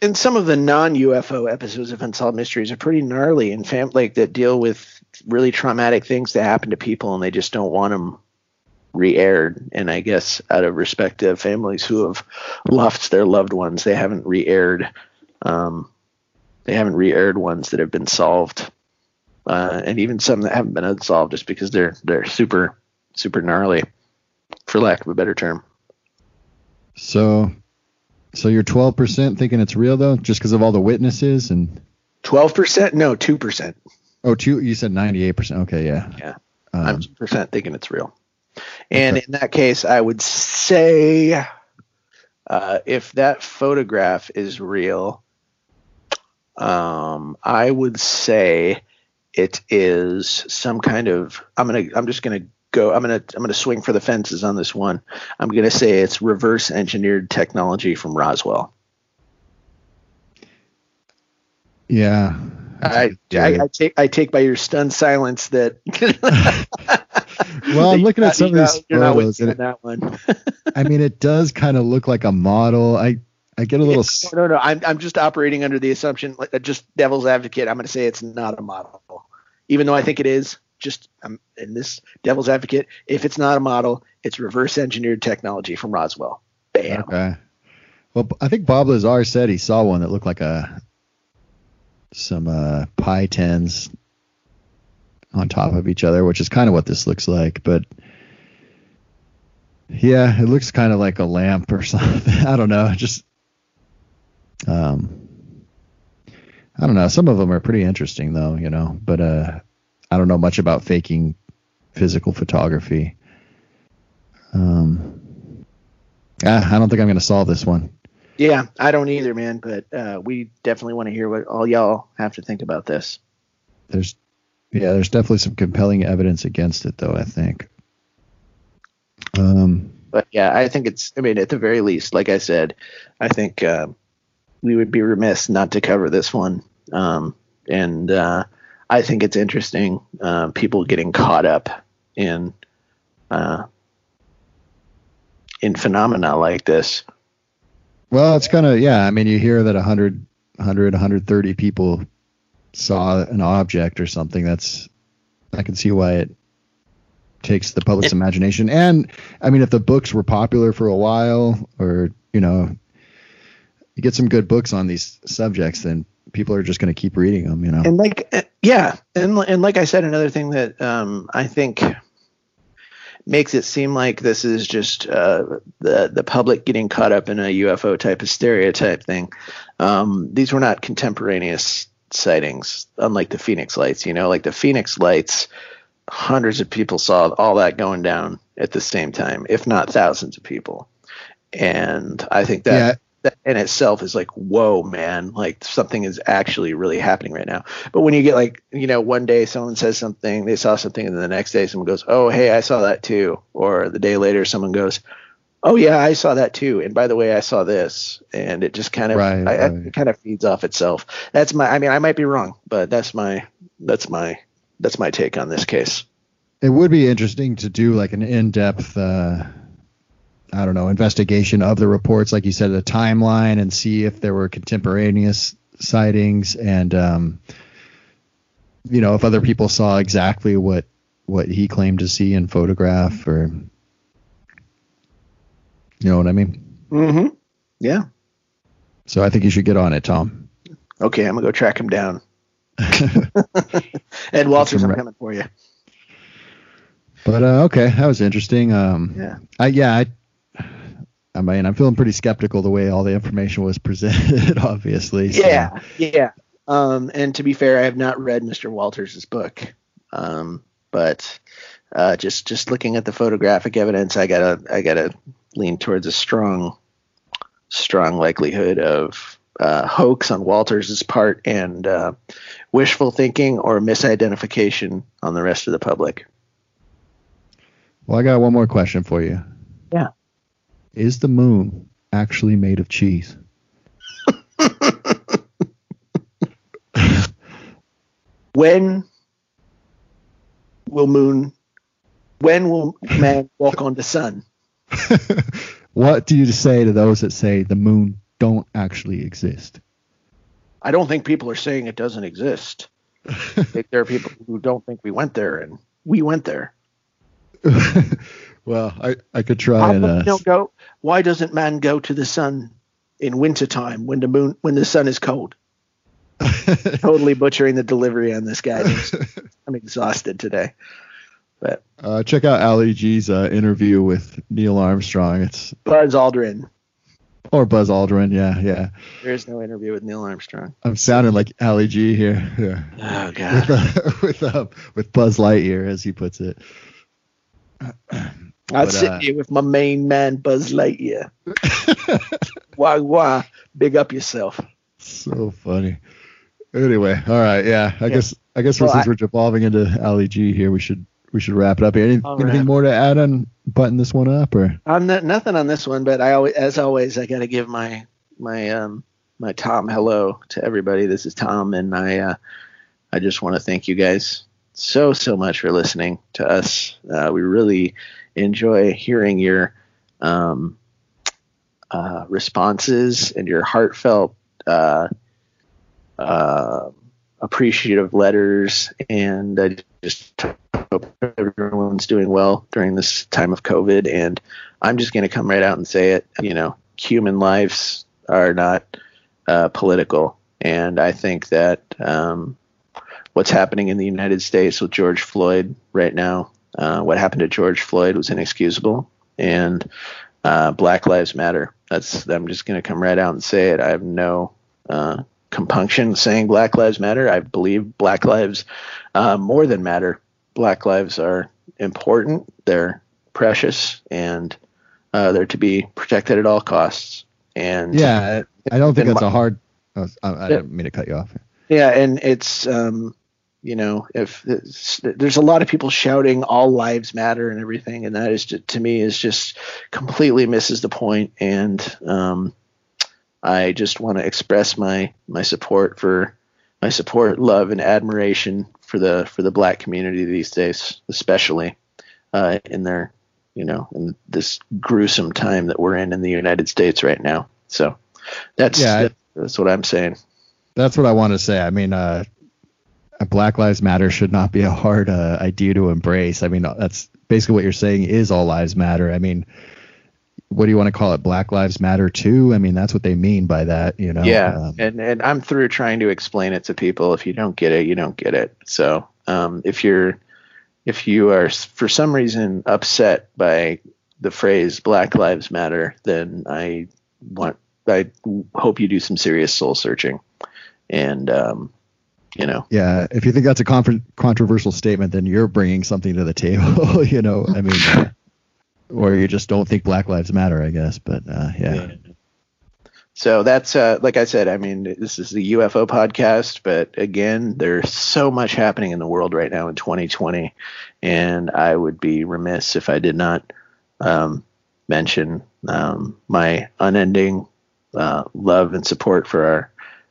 and some of the non UFO episodes of Unsolved Mysteries are pretty gnarly and fam- like that deal with really traumatic things that happen to people and they just don't want them re-aired and i guess out of respect to families who have lost their loved ones they haven't re-aired um, they haven't re-aired ones that have been solved. Uh, and even some that haven't been unsolved just because they're they're super super gnarly for lack of a better term. So so you're 12% thinking it's real though just because of all the witnesses and 12% no 2% oh two you said 98% okay yeah. Yeah. Um, i'm percent thinking it's real and in that case, I would say uh, if that photograph is real, um, I would say it is some kind of. I'm gonna. I'm just gonna go. I'm gonna. I'm gonna swing for the fences on this one. I'm gonna say it's reverse engineered technology from Roswell. Yeah. I, I, I, take I take by your stunned silence that well, I'm looking at some of these photos. It, that one. I mean, it does kind of look like a model. I I get a little. no, no, no. I'm I'm just operating under the assumption, like, just devil's advocate. I'm going to say it's not a model, even though I think it is. Just um, in this devil's advocate, if it's not a model, it's reverse engineered technology from Roswell. Bam. Okay. Well, I think Bob Lazar said he saw one that looked like a some uh, Pi tens on top of each other, which is kind of what this looks like. But yeah, it looks kind of like a lamp or something. I don't know. Just um, I don't know. Some of them are pretty interesting though, you know. But uh, I don't know much about faking physical photography. Um, ah, I don't think I'm going to solve this one. Yeah, I don't either, man. But uh, we definitely want to hear what all y'all have to think about this. There's yeah, there's definitely some compelling evidence against it, though. I think. Um, but yeah, I think it's. I mean, at the very least, like I said, I think uh, we would be remiss not to cover this one. Um, and uh, I think it's interesting. Uh, people getting caught up in uh, in phenomena like this. Well, it's kind of yeah. I mean, you hear that 100, 100, 130 people saw an object or something, that's I can see why it takes the public's imagination. And I mean, if the books were popular for a while, or you know, you get some good books on these subjects, then people are just going to keep reading them. You know. And like, uh, yeah, and and like I said, another thing that um, I think makes it seem like this is just uh, the the public getting caught up in a UFO type of stereotype thing. Um, these were not contemporaneous sightings, unlike the Phoenix lights. You know, like the Phoenix lights, hundreds of people saw all that going down at the same time, if not thousands of people. And I think that. That in itself is like, whoa, man, like something is actually really happening right now. But when you get like, you know, one day someone says something, they saw something, and then the next day someone goes, oh, hey, I saw that too. Or the day later, someone goes, oh yeah, I saw that too. And by the way, I saw this, and it just kind of right, I, right. it kind of feeds off itself. That's my. I mean, I might be wrong, but that's my that's my that's my take on this case. It would be interesting to do like an in-depth. Uh, I don't know investigation of the reports, like you said, the timeline, and see if there were contemporaneous sightings, and um, you know if other people saw exactly what what he claimed to see in photograph, or you know what I mean? Mm-hmm. Yeah. So I think you should get on it, Tom. Okay, I'm gonna go track him down. Ed Walters, I'm coming for you. But uh, okay, that was interesting. Um, Yeah. I yeah, I, I mean, I'm feeling pretty skeptical the way all the information was presented. Obviously. so- Yeah, yeah. Um, and to be fair, I have not read Mr. Walters' book, um, but uh, just just looking at the photographic evidence, I gotta I gotta lean towards a strong strong likelihood of uh, hoax on Walters' part and uh, wishful thinking or misidentification on the rest of the public. Well, I got one more question for you. Is the moon actually made of cheese? When will moon? When will man walk on the sun? what do you say to those that say the moon don't actually exist? I don't think people are saying it doesn't exist. I think there are people who don't think we went there, and we went there. Well, I, I could try How and come uh, don't go? Why doesn't man go to the sun in wintertime when the moon when the sun is cold? Totally butchering the delivery on this guy. I'm exhausted today. But uh, check out Ali G's uh, interview with Neil Armstrong. It's Buzz Aldrin. or Buzz Aldrin. Yeah, yeah. There is no interview with Neil Armstrong. I'm sounding like Ali G here. Yeah. Oh with God. uh, with uh, with Buzz Lightyear, as he puts it. I'd but, sit uh, here with my main man Buzz Lightyear. why why? Big up yourself. so funny. Anyway, all right, yeah. I Yeah. guess I guess Well, since I- we're devolving into Ali G here, we should we should wrap it up. Any, anything right. more to add on button this one up or? I'm not, nothing on this one, but I always, as always, I got to give my my um my Tom hello to everybody. This is Tom, and I uh, I just want to thank you guys so so much for listening to us. Uh, we really enjoy hearing your um, uh, responses and your heartfelt uh, uh, appreciative letters, and I just hope everyone's doing well during this time of COVID. And I'm just going to come right out and say it. You know, human lives are not uh, political, and I think that um, what's happening in the United States with George Floyd right now, uh, what happened to George Floyd was inexcusable, and uh, Black Lives Matter. That's I'm just going to come right out and say it. I have no uh, compunction saying Black Lives Matter. I believe Black lives uh, more than matter. Black lives are important. They're precious, and uh, they're to be protected at all costs. And Yeah, I don't think in that's my- a hard. oh, I, I didn't mean to cut you off. Yeah, and it's um, you know, if there's a lot of people shouting all lives matter and everything, and that is just, to me is just completely misses the point. And um, I just want to express my my support for my support, love, and admiration for the for the black community these days, especially uh, in their you know in this gruesome time that we're in in the United States right now. So that's Yeah, I- that's what I'm saying. That's what I want to say. I mean, uh, Black Lives Matter should not be a hard uh, idea to embrace. I mean, that's basically what you're saying is all lives matter. I mean, what do you want to call it? Black Lives Matter too? I mean, that's what they mean by that, you know? yeah Um, and and i'm through trying to explain it to people if you don't get it you don't get it so um, if you're if you are for some reason upset by the phrase black lives matter then i want i hope you do some serious soul searching and um, you know yeah. If you think that's a con- controversial statement, then you're bringing something to the table, you know? I mean, uh, or you just don't think Black Lives Matter, I guess. But uh, yeah. So that's uh, like I said. I mean, this is the UFO podcast, but again, there's so much happening in the world right now in 2020, and I would be remiss if I did not um, mention um, my unending uh, love and support for our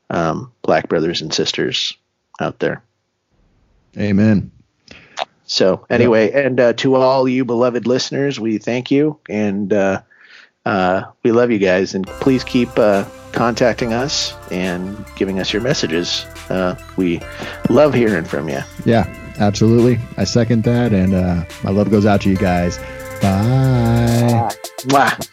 um, black brothers and sisters out there. Amen. So anyway, and uh, to all you beloved listeners, we thank you and uh, uh, we love you guys. And please keep uh, contacting us and giving us your messages. Uh, we love hearing from you. Yeah, absolutely. I second that. And uh, my love goes out to you guys. Bye. Mwah.